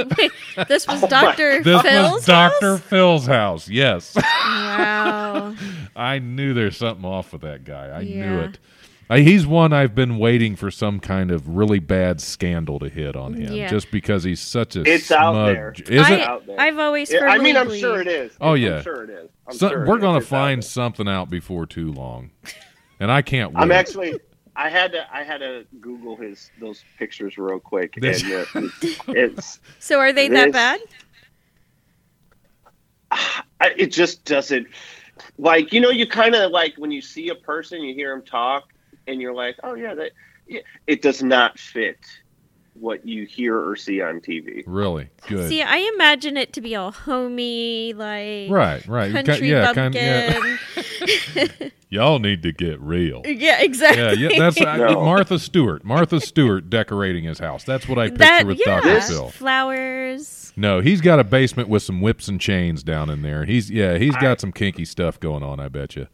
This was Dr. Oh this Phil's was Dr. house? Phil's house, yes. Wow. I knew there's something off with that guy. I knew it. He's one I've been waiting for some kind of really bad scandal to hit on him, Yeah. just because he's such a. It's out smug- there. Is I, it? out there. I've always Yeah, I mean, I'm believed- sure it is. Oh, I'm yeah. sure it is. I'm So- sure we're is. gonna It's out find there. something out before too long, and I can't wait. I'm actually. I had to. I had to Google his those pictures real quick, and uh, it's, it's So are they that bad? I, it just doesn't like you know you kind of like when you see a person you hear him talk and you're like oh yeah that yeah. it does not fit what you hear or see on TV. really good. See, I imagine it to be all homey, like right, right. Ki- country yeah, kind yeah. Y'all need to get real. yeah, exactly. Yeah, yeah. That's I, Martha Stewart. Martha Stewart decorating his house. That's what I picture that. with Yeah, Dr. Phil. flowers. No, he's got a basement with some whips and chains down in there. He's yeah, he's got some kinky stuff going on. I bet you.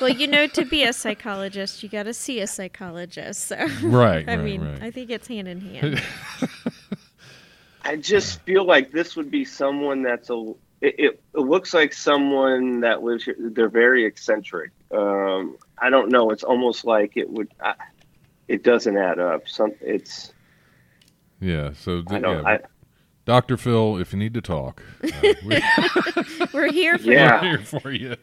Well, you know, to be a psychologist, you got to see a psychologist. So, Right, I right, mean, right. I think it's hand in hand. I just feel like this would be someone that's a. It, it, it looks like someone that lives here. They're very eccentric. Um, I don't know. It's almost like it would. I, it doesn't add up. Some. It's. Yeah. So I th- don't. yeah, I, Dr. Phil, if you need to talk, uh, we- We're here for Yeah. we're here for you.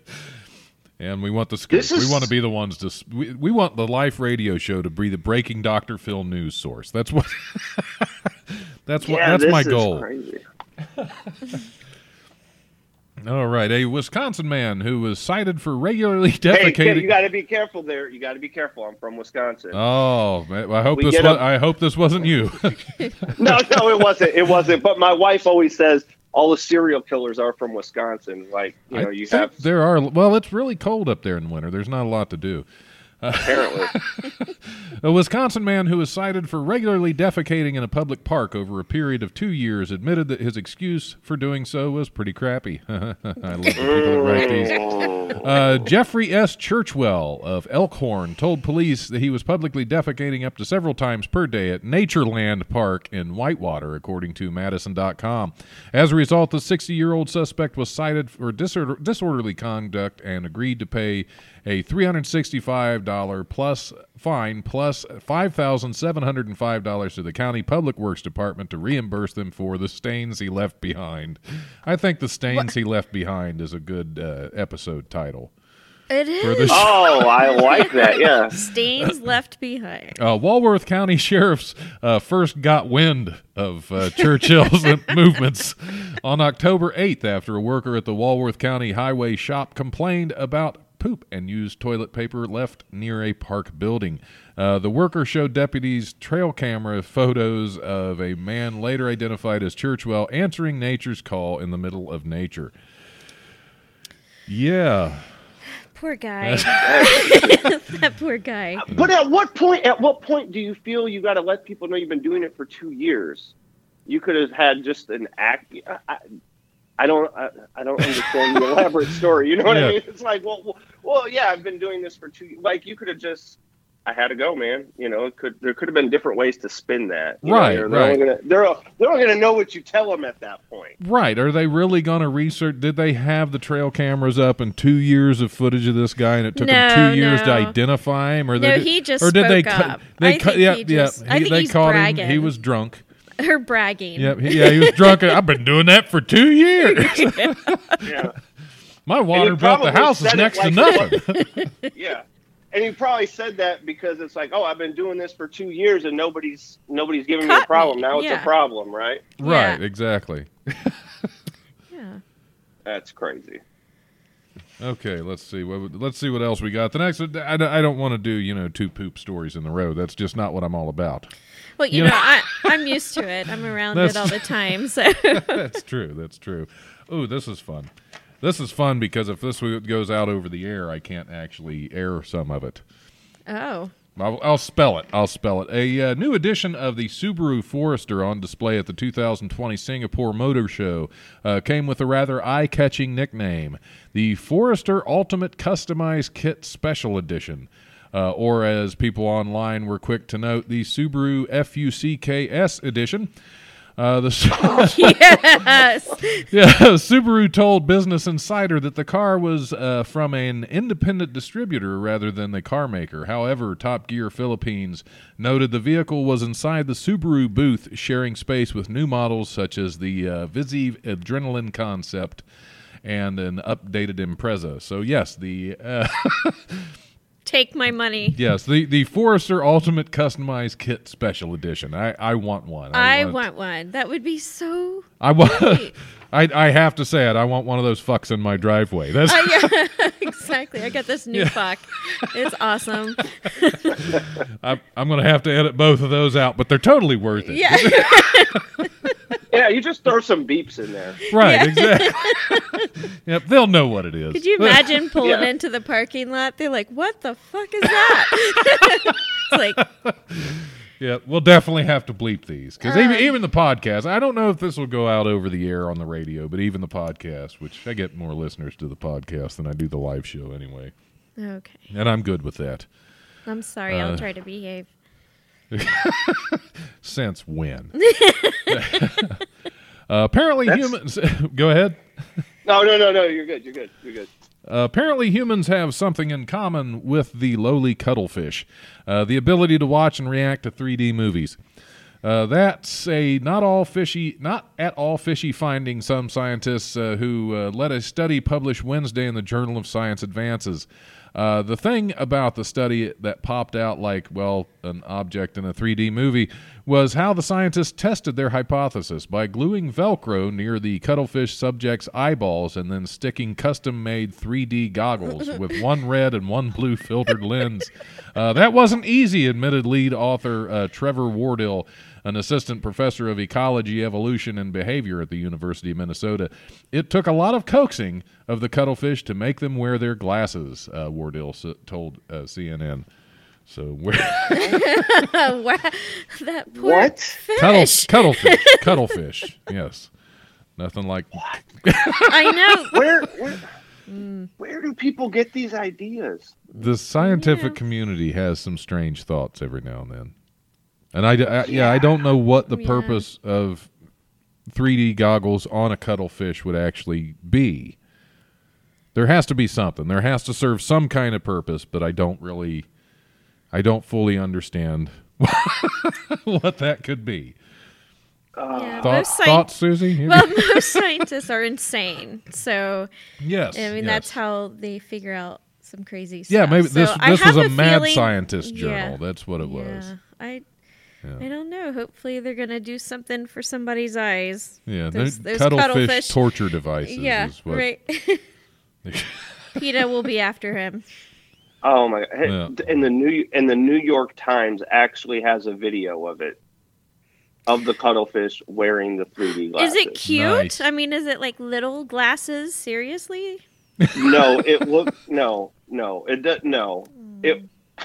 And we want the scoop. Is- we want to be the ones to. We, we want the life radio show to be the breaking Dr. Phil news source. That's what. that's what. yeah, that's my goal. All right, a Wisconsin man who was cited for regularly Hey, defecating. kid, you got to be careful there. You got to be careful. I'm from Wisconsin. Oh, I hope We this. Was, a- I hope this wasn't you. no, no, it wasn't. It wasn't. But my wife always says all the serial killers are from Wisconsin. Like you know, I you have there are. Well, it's really cold up there in winter. There's not a lot to do. Apparently. A Wisconsin man who was cited for regularly defecating in a public park over a period of two years admitted that his excuse for doing so was pretty crappy. I love the people that write these. Mm. Uh, Jeffrey S. Churchwell of Elkhorn told police that he was publicly defecating up to several times per day at Natureland Park in Whitewater, according to Madison.com. As a result, the 60 year old suspect was cited for disorder- disorderly conduct and agreed to pay a $365 plus fine plus $5,705 to the county public works department to reimburse them for the stains he left behind. I think the stains he left behind is a good uh, episode title. It For the is. Oh, I like that. Yeah. Stains left behind. Uh, Walworth County Sheriff's uh, first got wind of uh, Churchwell's movements on October 8th after a worker at the Walworth County Highway shop complained about poop and used toilet paper left near a park building. Uh, the worker showed deputies trail camera photos of a man later identified as Churchwell answering nature's call in the middle of nature. Yeah. Poor guy. that poor guy. But at what point? At what point do you feel you got to let people know you've been doing it for two years? You could have had just an act. I, I, I don't. I, I don't understand the elaborate story. You know what Yeah. I mean? It's like, well, well, well, yeah, I've been doing this for two. Like you could have just. I had to go, man. You know, it could there could have been different ways to spin that. you know? Right, They're, right. Only gonna, they're they're only gonna know what you tell them at that point. Right. Are they really going to research? Did they have the trail cameras up and two years of footage of this guy, and it took them two years to identify him? Or No, they did, he just or did they? spoke cut- up. They I cut. think Yeah, he yeah. just- I think they he's caught him. He was drunk. Her bragging. Yep. he- yeah, he was drunk. I've been doing that for two years. Yeah. My water bill at the house is said it next to nothing. Yeah. And he probably said that because it's like, oh, I've been doing this for two years and nobody's nobody's giving me a problem. me, Now it's a problem, right? right. Yeah. Exactly. Yeah. That's crazy. Okay. Let's see. What, let's see what else we got. The next. I, don't- I don't want to do you know two poop stories in the row. That's just not what I'm all about. Well, you You know, know- I, I'm used to it. I'm around That's- it all the time. So that's true. That's true. Ooh, this is fun. This is fun because if this goes out over the air, I can't actually air some of it. oh, I'll, I'll spell it. I'll spell it. A uh, new edition of the Subaru Forester on display at the 2020 Singapore Motor Show uh, came with a rather eye-catching nickname: the Forester Ultimate Customized Kit Special Edition. Uh, or, as people online were quick to note, the Subaru FUCKS edition. Uh, the yes. yeah, Subaru told Business Insider that the car was uh, from an independent distributor rather than the car maker. However, Top Gear Philippines noted the vehicle was inside the Subaru booth, sharing space with new models such as the uh, Adrenaline Concept and an updated Impreza. So yes, the uh, Take my money. yes the the Forester Ultimate Customized Kit Special Edition. I I want one. I want one. That would be so. I want. I I have to say it. I want one of those fucks in my driveway. That's Oh, yeah, exactly. I got this new fuck. It's awesome. I'm, I'm going to have to edit both of those out, but they're totally worth it. Yeah. Yeah, you just throw some beeps in there. Right, exactly. yep, they'll know what it is. Could you imagine pulling Yeah. into the parking lot? They're like, "What the fuck is that?" it's like, Yeah, we'll definitely have to bleep these because even Um, even the podcast. I don't know if this will go out over the air on the radio, but even the podcast, which I get more listeners to the podcast than I do the live show anyway, okay. and I'm good with that. I'm sorry. Uh, I'll try to behave. Since when? Uh, apparently, That's- humans. go ahead. No, no, no, no. You're good. You're good. You're good. Apparently, humans have something in common with the lowly cuttlefish uh, the ability to watch and react to 3D movies. Uh, that's a not all fishy, not at all fishy finding. Some scientists uh, who uh, led a study published Wednesday in the Journal of Science Advances. Uh, the thing about the study that popped out like, well, an object in a 3D movie was how the scientists tested their hypothesis by gluing Velcro near the cuttlefish subject's eyeballs and then sticking custom made 3D goggles with one red and one blue filtered lens. Uh, that wasn't easy, admitted lead author uh, Trevor Wardill, an assistant professor of ecology, evolution, and behavior at the University of Minnesota. It took a lot of coaxing of the cuttlefish to make them wear their glasses, uh, Wardill s- told uh, CNN. So we're wow, that poor What? Cuttle, fish. cuttlefish, cuttlefish. Yes, nothing like I know. Where, where, mm. where do people get these ideas? the scientific Yeah. community has some strange thoughts every now and then, and I, I- yeah, I don't know what the Yeah. purpose of 3D goggles on a cuttlefish would actually be. There has to be something. There has to serve some kind of purpose, but I don't really, I don't fully understand what that could be. Uh, yeah, Thought, most sci- thoughts, Susie? Well, most scientists are insane. So yes. I mean, yes. that's how they figure out some crazy stuff. Yeah, maybe this I this was a, mad feeling- scientist Yeah. journal. That's what it was. I Yeah. I don't know. Hopefully they're gonna do something for somebody's eyes. Yeah, Those- those cuttlefish, cuttlefish- torture devices. yeah, is what, right. PETA will be after him. Oh my! Hey, Yeah. And the New and the New York Times actually has a video of it, of the cuttlefish wearing the 3D glasses. Is it cute? Nice. I mean, is it like little glasses? Seriously? No, it look no, no, it does no. Hmm. It.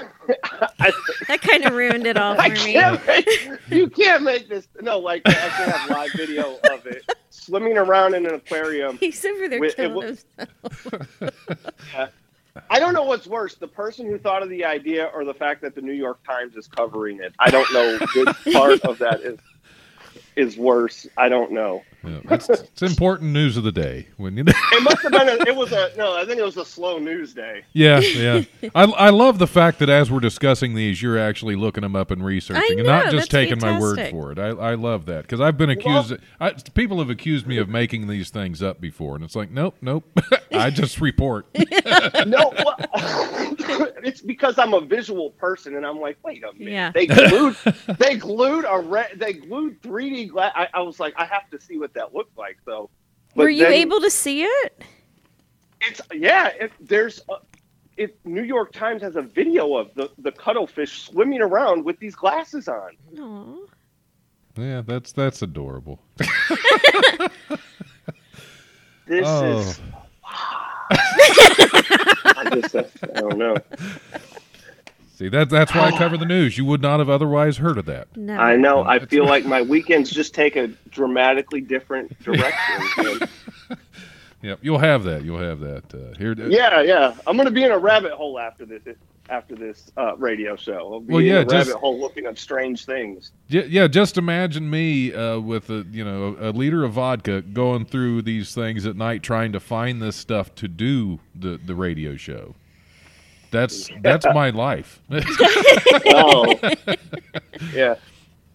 I, That kind of ruined it all I for me. can't make, you can't make this. No, like they actually have live video of it swimming around in an aquarium. He's over there Wait, it killing wa- himself. I don't know what's worse, the person who thought of the idea or the fact that the New York Times is covering it. I don't know which part of that is is worse. I don't know. Yeah, it's, it's important news of the day when you. It must have been. A, it was a no. I think it was a slow news day. yeah, yeah. I I love the fact that as we're discussing these, you're actually looking them up and researching, and not just that's taking my word for it. I I love that because I've been accused. I, people have accused me of making these things up before, and it's like, nope, nope. I just report. No, well, it's because I'm a visual person, and I'm like, wait a minute. Yeah. They glued. they glued a re- They glued 3D glass. I, I was like, I have to see what that looked like. So, but Were you then able to see it? It's yeah. It, there's. A, it, New York Times has a video of the, the cuttlefish swimming around with these glasses on. Aw. yeah, that's that's adorable. This Oh. is. I just, I don't know. See, that that's why I cover the news. You would not have otherwise heard of that. No. I know. I feel like my weekends just take a dramatically different direction. Yep, you'll have that. You'll have that. Uh, here, yeah, yeah. I'm gonna be in a rabbit hole after this. After this uh, radio show, I'll be Well, yeah, in a just- rabbit hole looking at strange things. Yeah, yeah, just imagine me uh, with a you know a liter of vodka going through these things at night trying to find this stuff to do the the radio show. That's that's my life. oh, yeah.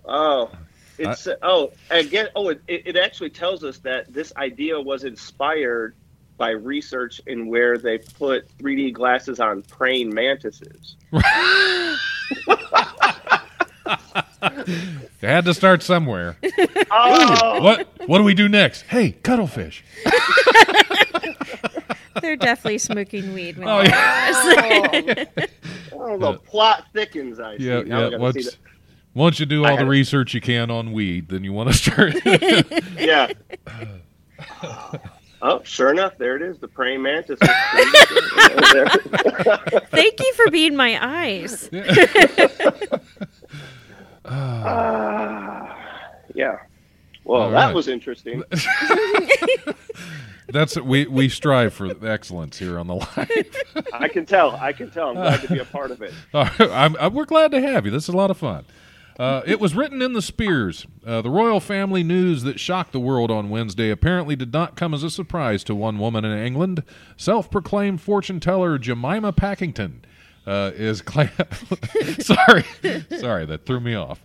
Oh, it's uh, oh again. Oh, it, it actually tells us that this idea was inspired by research in where they put 3D glasses on praying mantises. they had to start somewhere. Oh, What what do we do next? Hey, cuttlefish. They're definitely smoking weed. When Oh they yeah, oh, the plot thickens. I see. yeah, Now I yeah. gotta Once once you do all the research you can on weed, then you want to start. yeah. Oh, sure enough, there it is. The praying mantis. Thank you for being my eyes. Ah, yeah. Well, All that right. was interesting. That's we we strive for excellence here on the line. I can tell. I can tell. I'm glad to be a part of it. I'm, I'm, we're glad to have you. This is a lot of fun. Uh, it was written in the Spears. Uh, the royal family news that shocked the world on Wednesday apparently did not come as a surprise to one woman in England. Self proclaimed fortune teller Jemima Packington uh, is. Cla- sorry, sorry, that threw me off.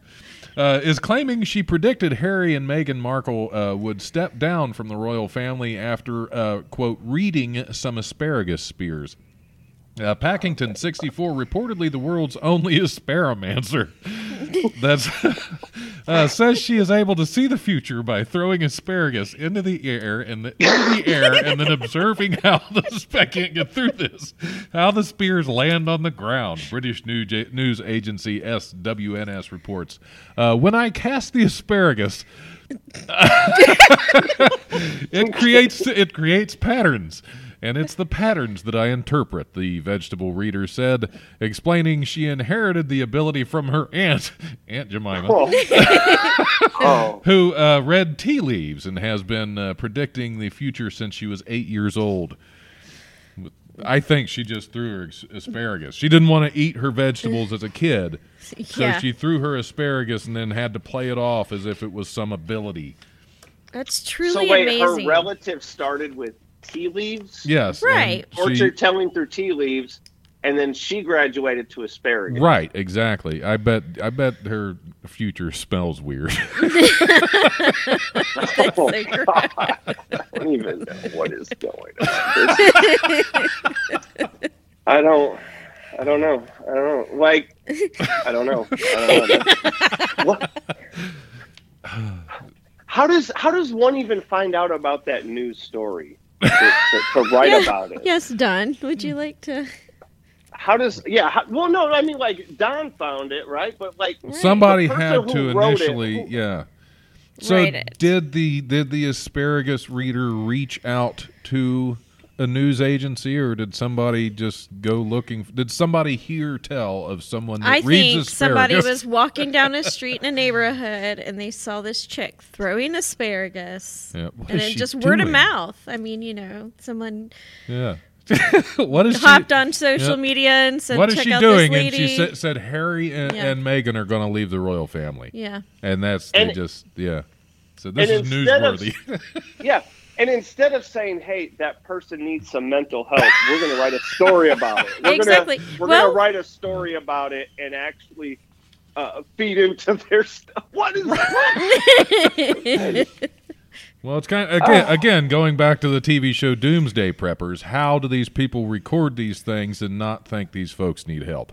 Uh, is claiming she predicted Harry and Meghan Markle uh, would step down from the royal family after, uh, quote, reading some asparagus spears. Uh, Packington, 64, reportedly the world's only asparamancer. That's uh, says she is able to see the future by throwing asparagus into the air and the, into the air and then observing how the I can't get through this how the spears land on the ground. British news, news agency SWNS reports. Uh, when I cast the asparagus, it creates it creates patterns and it's the patterns that I interpret, the vegetable reader said, explaining she inherited the ability from her aunt, Aunt Jemima, Oh, who uh, read tea leaves and has been uh, predicting the future since she was eight years old. I think she just threw her asparagus. She didn't want to eat her vegetables as a kid, so yeah, she threw her asparagus and then had to play it off as if it was some ability. that's truly so wait, amazing. her relative started with tea leaves. Yes, and Right. she- Orchard telling through tea leaves, and then she graduated to asparagus. Right, exactly. I bet I bet her future smells weird. That's so Oh. I don't even know what is going on. I don't. I don't know. I don't know. Like, I don't know. I don't know. what? How does how does one even find out about that news story to, to, to write Yeah. about it? Yes, Don. Would you hmm. like to? How does yeah? How, well, no, I mean like Don found it, right? But like Somebody had to wrote it, initially, who- yeah. So did the did the asparagus reader reach out to a news agency, or did somebody just go looking? Did somebody hear tell of someone that I reads think somebody was walking down a street in a neighborhood and they saw this chick throwing asparagus. Yeah, what and is then she just word of doing? mouth. I mean, you know, someone Yeah. what is hopped she? on social yeah. media and said, What is check she out doing? this And lady. she said, said Harry and, Yeah. and Meghan are going to leave the royal family, yeah. and that's they And- just yeah. So this and is instead of- newsworthy. Yeah, and instead of saying, "Hey, that person needs some mental help," we're going to write a story about it. We're Exactly. Gonna, we're Well- going to write a story about it and actually uh, feed into their stuff. What is that? Well, it's kind of, again, Oh. again going back to the TV show Doomsday Preppers. How do these people record these things and not think these folks need help?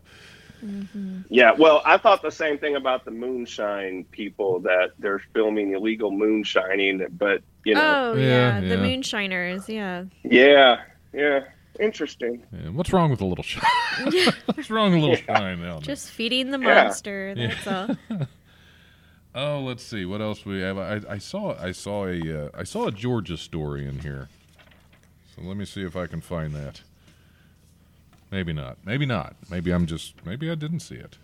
Yeah, well, I thought the same thing about the moonshine people that they're filming illegal moonshining, but you know, Oh, Yeah, yeah. The yeah. moonshiners. Yeah. yeah, yeah, interesting. And what's wrong with a little shine? what's wrong with a little shine down there? Just feeding the Yeah. monster. That's all. Oh, let's see what else we have. I, I saw I saw a uh, I saw a Georgia story in here. So let me see if I can find that. Maybe not. Maybe not. Maybe I'm just maybe I didn't see it.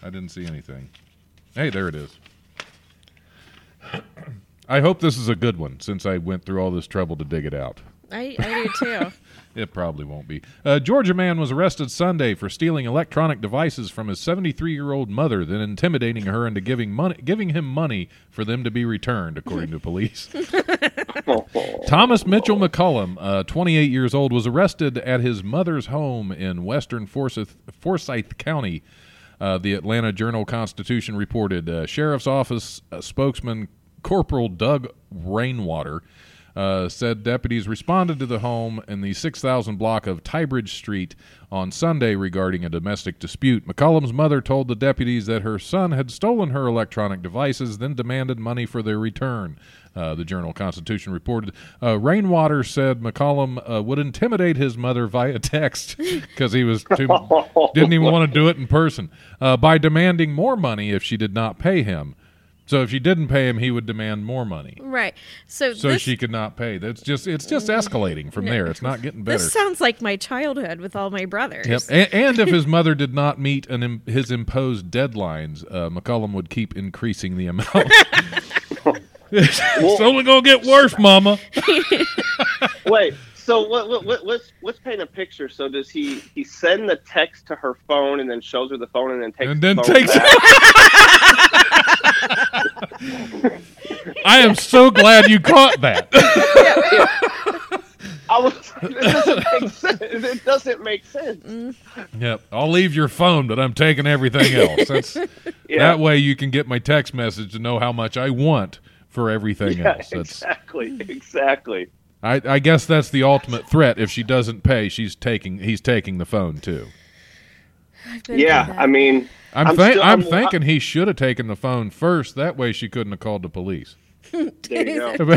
I didn't see anything. Hey, there it is. I hope this is a good one since I went through all this trouble to dig it out. I, I do too. It probably won't be. A Georgia man was arrested Sunday for stealing electronic devices from his 73-year-old mother, then intimidating her into giving money, giving him money for them to be returned, according to police. Thomas Mitchell McCullum, uh, 28 years old, was arrested at his mother's home in western Forsyth, Forsyth County. Uh, the Atlanta Journal Constitution reported. Uh, Sheriff's Office uh, spokesman Corporal Doug Rainwater uh, said deputies responded to the home in the 6000 block of Tybridge Street on Sunday regarding a domestic dispute. McCullum's mother told the deputies that her son had stolen her electronic devices, then demanded money for their return. Uh, the Journal Constitution reported. Uh, Rainwater said McCollum uh, would intimidate his mother via text because he was too, didn't even want to do it in person uh, by demanding more money if she did not pay him. So if she didn't pay him, he would demand more money. Right. So, So this, she could not pay. That's just it's just escalating from there. It's not getting better. this sounds like my childhood with all my brothers. Yep. And, and if his mother did not meet an, im- his imposed deadlines, uh, McCullum would keep increasing the amount. it's only gonna get worse, Mama. Wait, so let, let, let, let's let's paint a picture. So does he he send the text to her phone and then shows her the phone and then takes And the then phone takes back? I am so glad you caught that. I was, it doesn't make sense. It doesn't make sense. Mm. yep. I'll leave your phone, but I'm taking everything else. That's Yeah. that way you can get my text message to know how much I want for everything Yeah, else. That's exactly, exactly. I, I guess that's the ultimate threat. If she doesn't pay, she's taking he's taking the phone too. I've been through Yeah. I mean, I'm, I'm thi- still- I'm I'm- thinking he should have taken the phone first. That way she couldn't have called the police. there you go.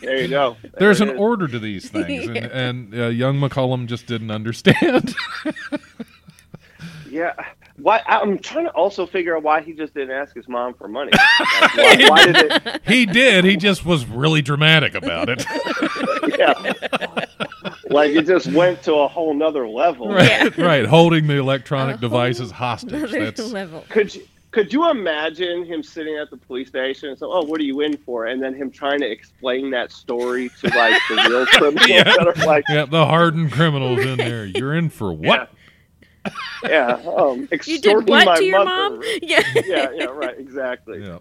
There you go. There's an it is. order to these things, and, and uh, young McCullum just didn't understand. Yeah. Why? I'm trying to also figure out why he just didn't ask his mom for money. Like, why, why did it? he did. He just was really dramatic about it. Yeah. like it just went to a whole nother level. right, right. Holding the electronic A devices hostage. That's level. Could you could you imagine him sitting at the police station and say, "Oh, what are you in for?" and then him trying to explain that story to like the real criminals Yeah. that are like, yeah. The hardened criminals in there. You're in for what? yeah, um, You did what my to your mother. mom? Yeah. yeah, yeah, right, exactly. Yeah.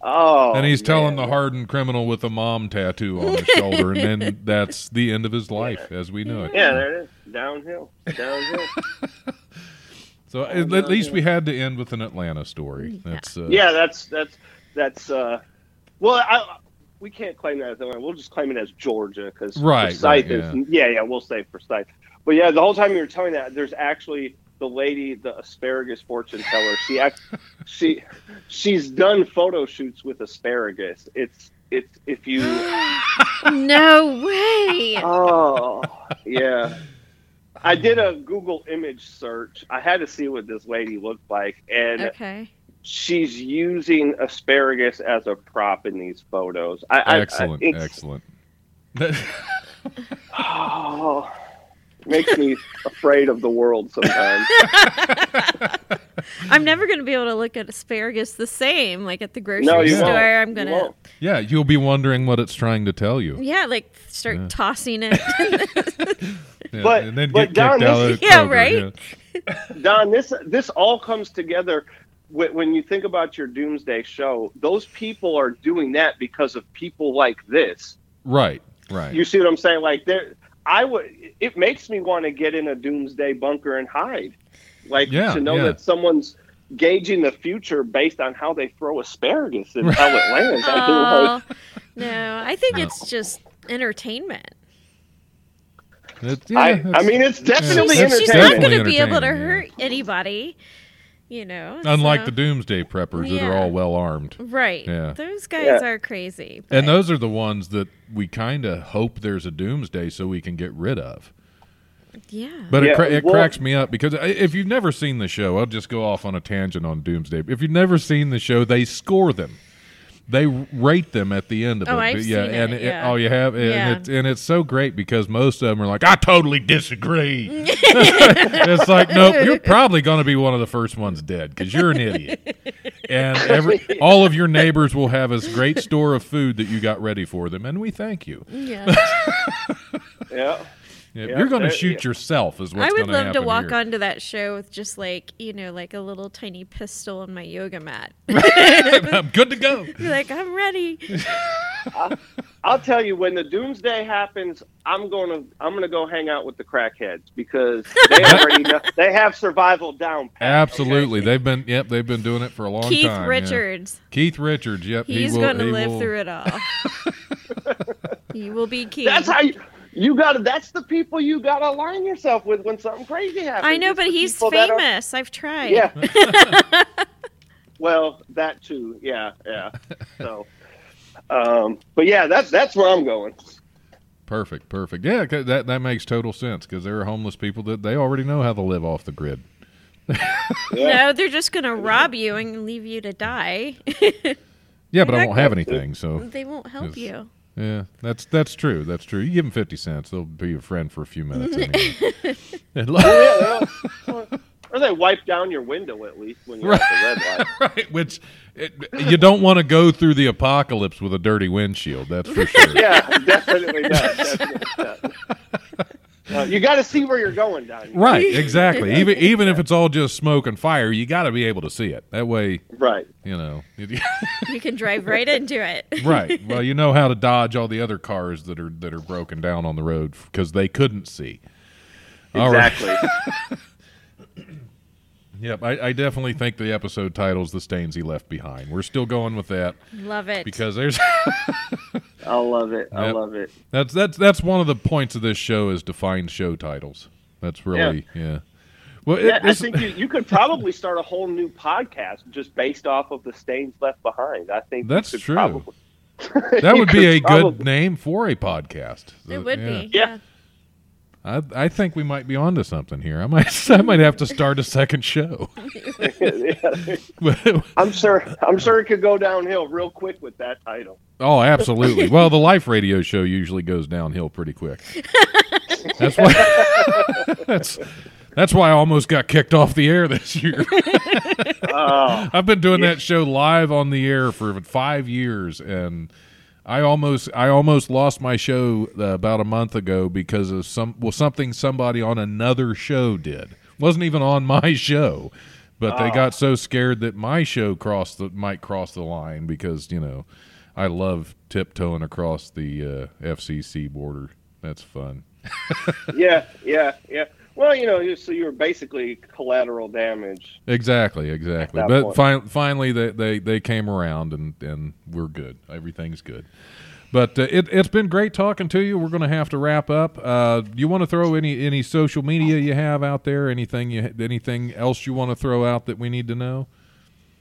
Oh, and he's telling the hardened criminal with a mom tattoo on his shoulder, and then that's the end of his life as we know it. Yeah, there it is. Downhill, downhill. So at, at least we had to end with an Atlanta story. That's uh, yeah, that's that's that's. uh Well, I, we can't claim that as Atlanta. We'll just claim it as Georgia because Right, Forsyth right, is. Yeah, yeah, we'll say Forsyth. but yeah, the whole time you were telling that, there's actually the lady, the asparagus fortune teller. She act, she she's done photo shoots with asparagus. It's it's if you no way. oh yeah. I did a Google image search. I had to see what this lady looked like, and Okay. she's using asparagus as a prop in these photos. I, I- I- Excellent, excellent. Oh, makes me afraid of the world sometimes. I'm never going to be able to look at asparagus the same like at the grocery No, you store. won't. I'm going to. yeah, you'll be wondering what it's trying to tell you. yeah, like start Yeah. tossing it. Yeah, But- and then but get Don, kicked out this of is- Yeah, Kroger, right? yeah. Don, this this all comes together when you think about your Doomsday show. Those people are doing that because of people like this. Right, right. You see what I'm saying? Like there, I would. It makes me want to get in a Doomsday bunker and hide. Like Yeah, to know yeah. that someone's gauging the future based on how they throw asparagus and how it lands. I mean, like, oh, no, I think it's just entertainment. It- yeah, I, I mean, it's definitely She's- She's not going to be able to hurt anybody, you know. unlike so- the Doomsday Preppers that are all well armed. Right. Yeah. Those guys Yeah. are crazy. And those are the ones that we kind of hope there's a doomsday so we can get rid of. yeah. But it, cra- it well- cracks me up because uh, if you've never seen the show, I'll just go off on a tangent on Doomsday. If you've never seen the show, they score them. They rate them at the end of Oh, it. I've But yeah, seen and it, yeah. oh, you have, and, Yeah. it's, and it's so great because most of them are like, I totally disagree. it's like, nope, you're probably going to be one of the first ones dead because you're an idiot. And every all of your neighbors will have a great store of food that you got ready for them, and we thank you. yeah. Yeah. Yeah, Yeah, you're going to shoot yeah. yourself, is what's I would love to walk here. onto that show with just like, you know, like a little tiny pistol on my yoga mat. I'm good to go. Be like, I'm ready. I'll tell you when the doomsday happens, I'm going to I'm going to go hang out with the crackheads because they already know, they have survival down. pat, Absolutely, they've been yep, they've been doing it for a long Keith time. Keith Richards. Keith Richards, yep, He's he will, going to he live will- through it all. he will be king. That's how you, you got to. That's the people you got to align yourself with when something crazy happens. I know, It's but he's people that are- famous. I've tried. Yeah. well, that too. Yeah, yeah. So, um, but yeah, that's that's where I'm going. Perfect, perfect. Yeah, that that makes total sense because there are homeless people that they already know how to live off the grid. Yeah. No, they're just going to rob you and leave you to die. Yeah, but I won't have anything, so they won't help you. Yeah, that's that's true. That's true. You give them fifty cents, they'll be your friend for a few minutes. Anyway. And Yeah, well, or they wipe down your window at least when you're at the red light. right, which it, you don't want to go through the apocalypse with a dirty windshield. That's for sure. Yeah, definitely does. Definitely does. Uh, you got to see where you're going, Don. Right, exactly. Even even if it's all just smoke and fire, you got to be able to see it. That way, Right. you know. You can drive right into it. right. Well, you know how to dodge all the other cars that are that are broken down on the road because they couldn't see. All right. Exactly. Yep. I, I definitely think the episode title's "The Stains He Left Behind." We're still going with that Love it. because there's I love it. I Yep. love it. that's that's that's one of the points of this show is to find show titles. That's really yeah. Well, it, Yeah, I think you, you could probably start a whole new podcast just based off of the stains left behind. I think That's true. Probably, that would be a probably- good name for a podcast. it would Yeah. be. Yeah. I, I think we might be onto something here. I might I might have to start a second show. I'm sure. I'm sure it could go downhill real quick with that title. oh, absolutely. Well, the life radio show usually goes downhill pretty quick. That's why that's that's why I almost got kicked off the air this year. Oh, I've been doing that show live on the air for five years, and I almost I almost lost my show uh, about a month ago because of some well something somebody on another show did. wasn't even on my show, but they got so scared that my show crossed the might cross the line because you know I love tiptoeing across the uh, FCC border. That's fun. yeah, yeah, yeah. Well, you know, so you were basically collateral damage. Exactly, exactly. But fin- finally, they, they they came around and and we're good. Everything's good. But uh, it, it's been great talking to you. We're going to have to wrap up. Uh, you want to throw any any social media you have out there? Anything you anything else you want to throw out that we need to know?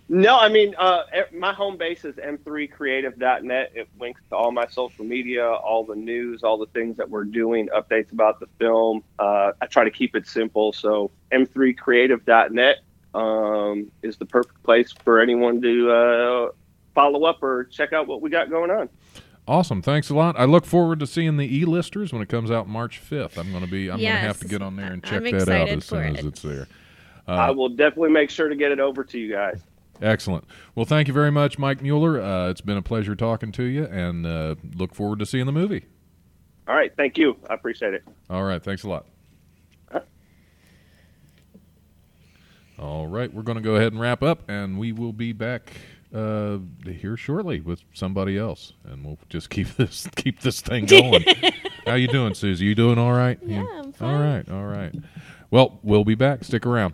No, I mean, uh, my home base is m3creative.net. It links to all my social media, all the news, all the things that we're doing, updates about the film. Uh, I try to keep it simple. So m3creative.net um, is the perfect place for anyone to uh, follow up or check out what we got going on. Awesome. Thanks a lot. I look forward to seeing the e-listers when it comes out March 5th. I'm going to be I'm going to have to get on there and check I'm that out as soon for as it's there. I will definitely make sure to get it over to you guys. Excellent. Well, thank you very much, Mike Mueller. Uh, it's been a pleasure talking to you, and uh, look forward to seeing the movie. All right. Thank you. I appreciate it. All right. Thanks a lot. All right. We're going to go ahead and wrap up, and we will be back uh, here shortly with somebody else, and we'll just keep this keep this thing going. How you doing, Susie? You doing all right? Yeah, You- I'm All fine. right. All right. Well, we'll be back. Stick around.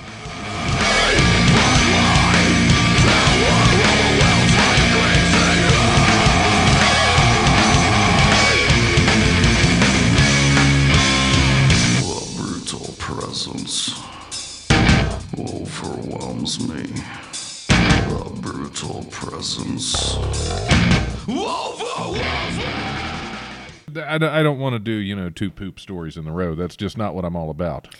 overwhelms me. The brutal presence I, I don't want to do you know two poop stories in a row. That's just not what I'm all about.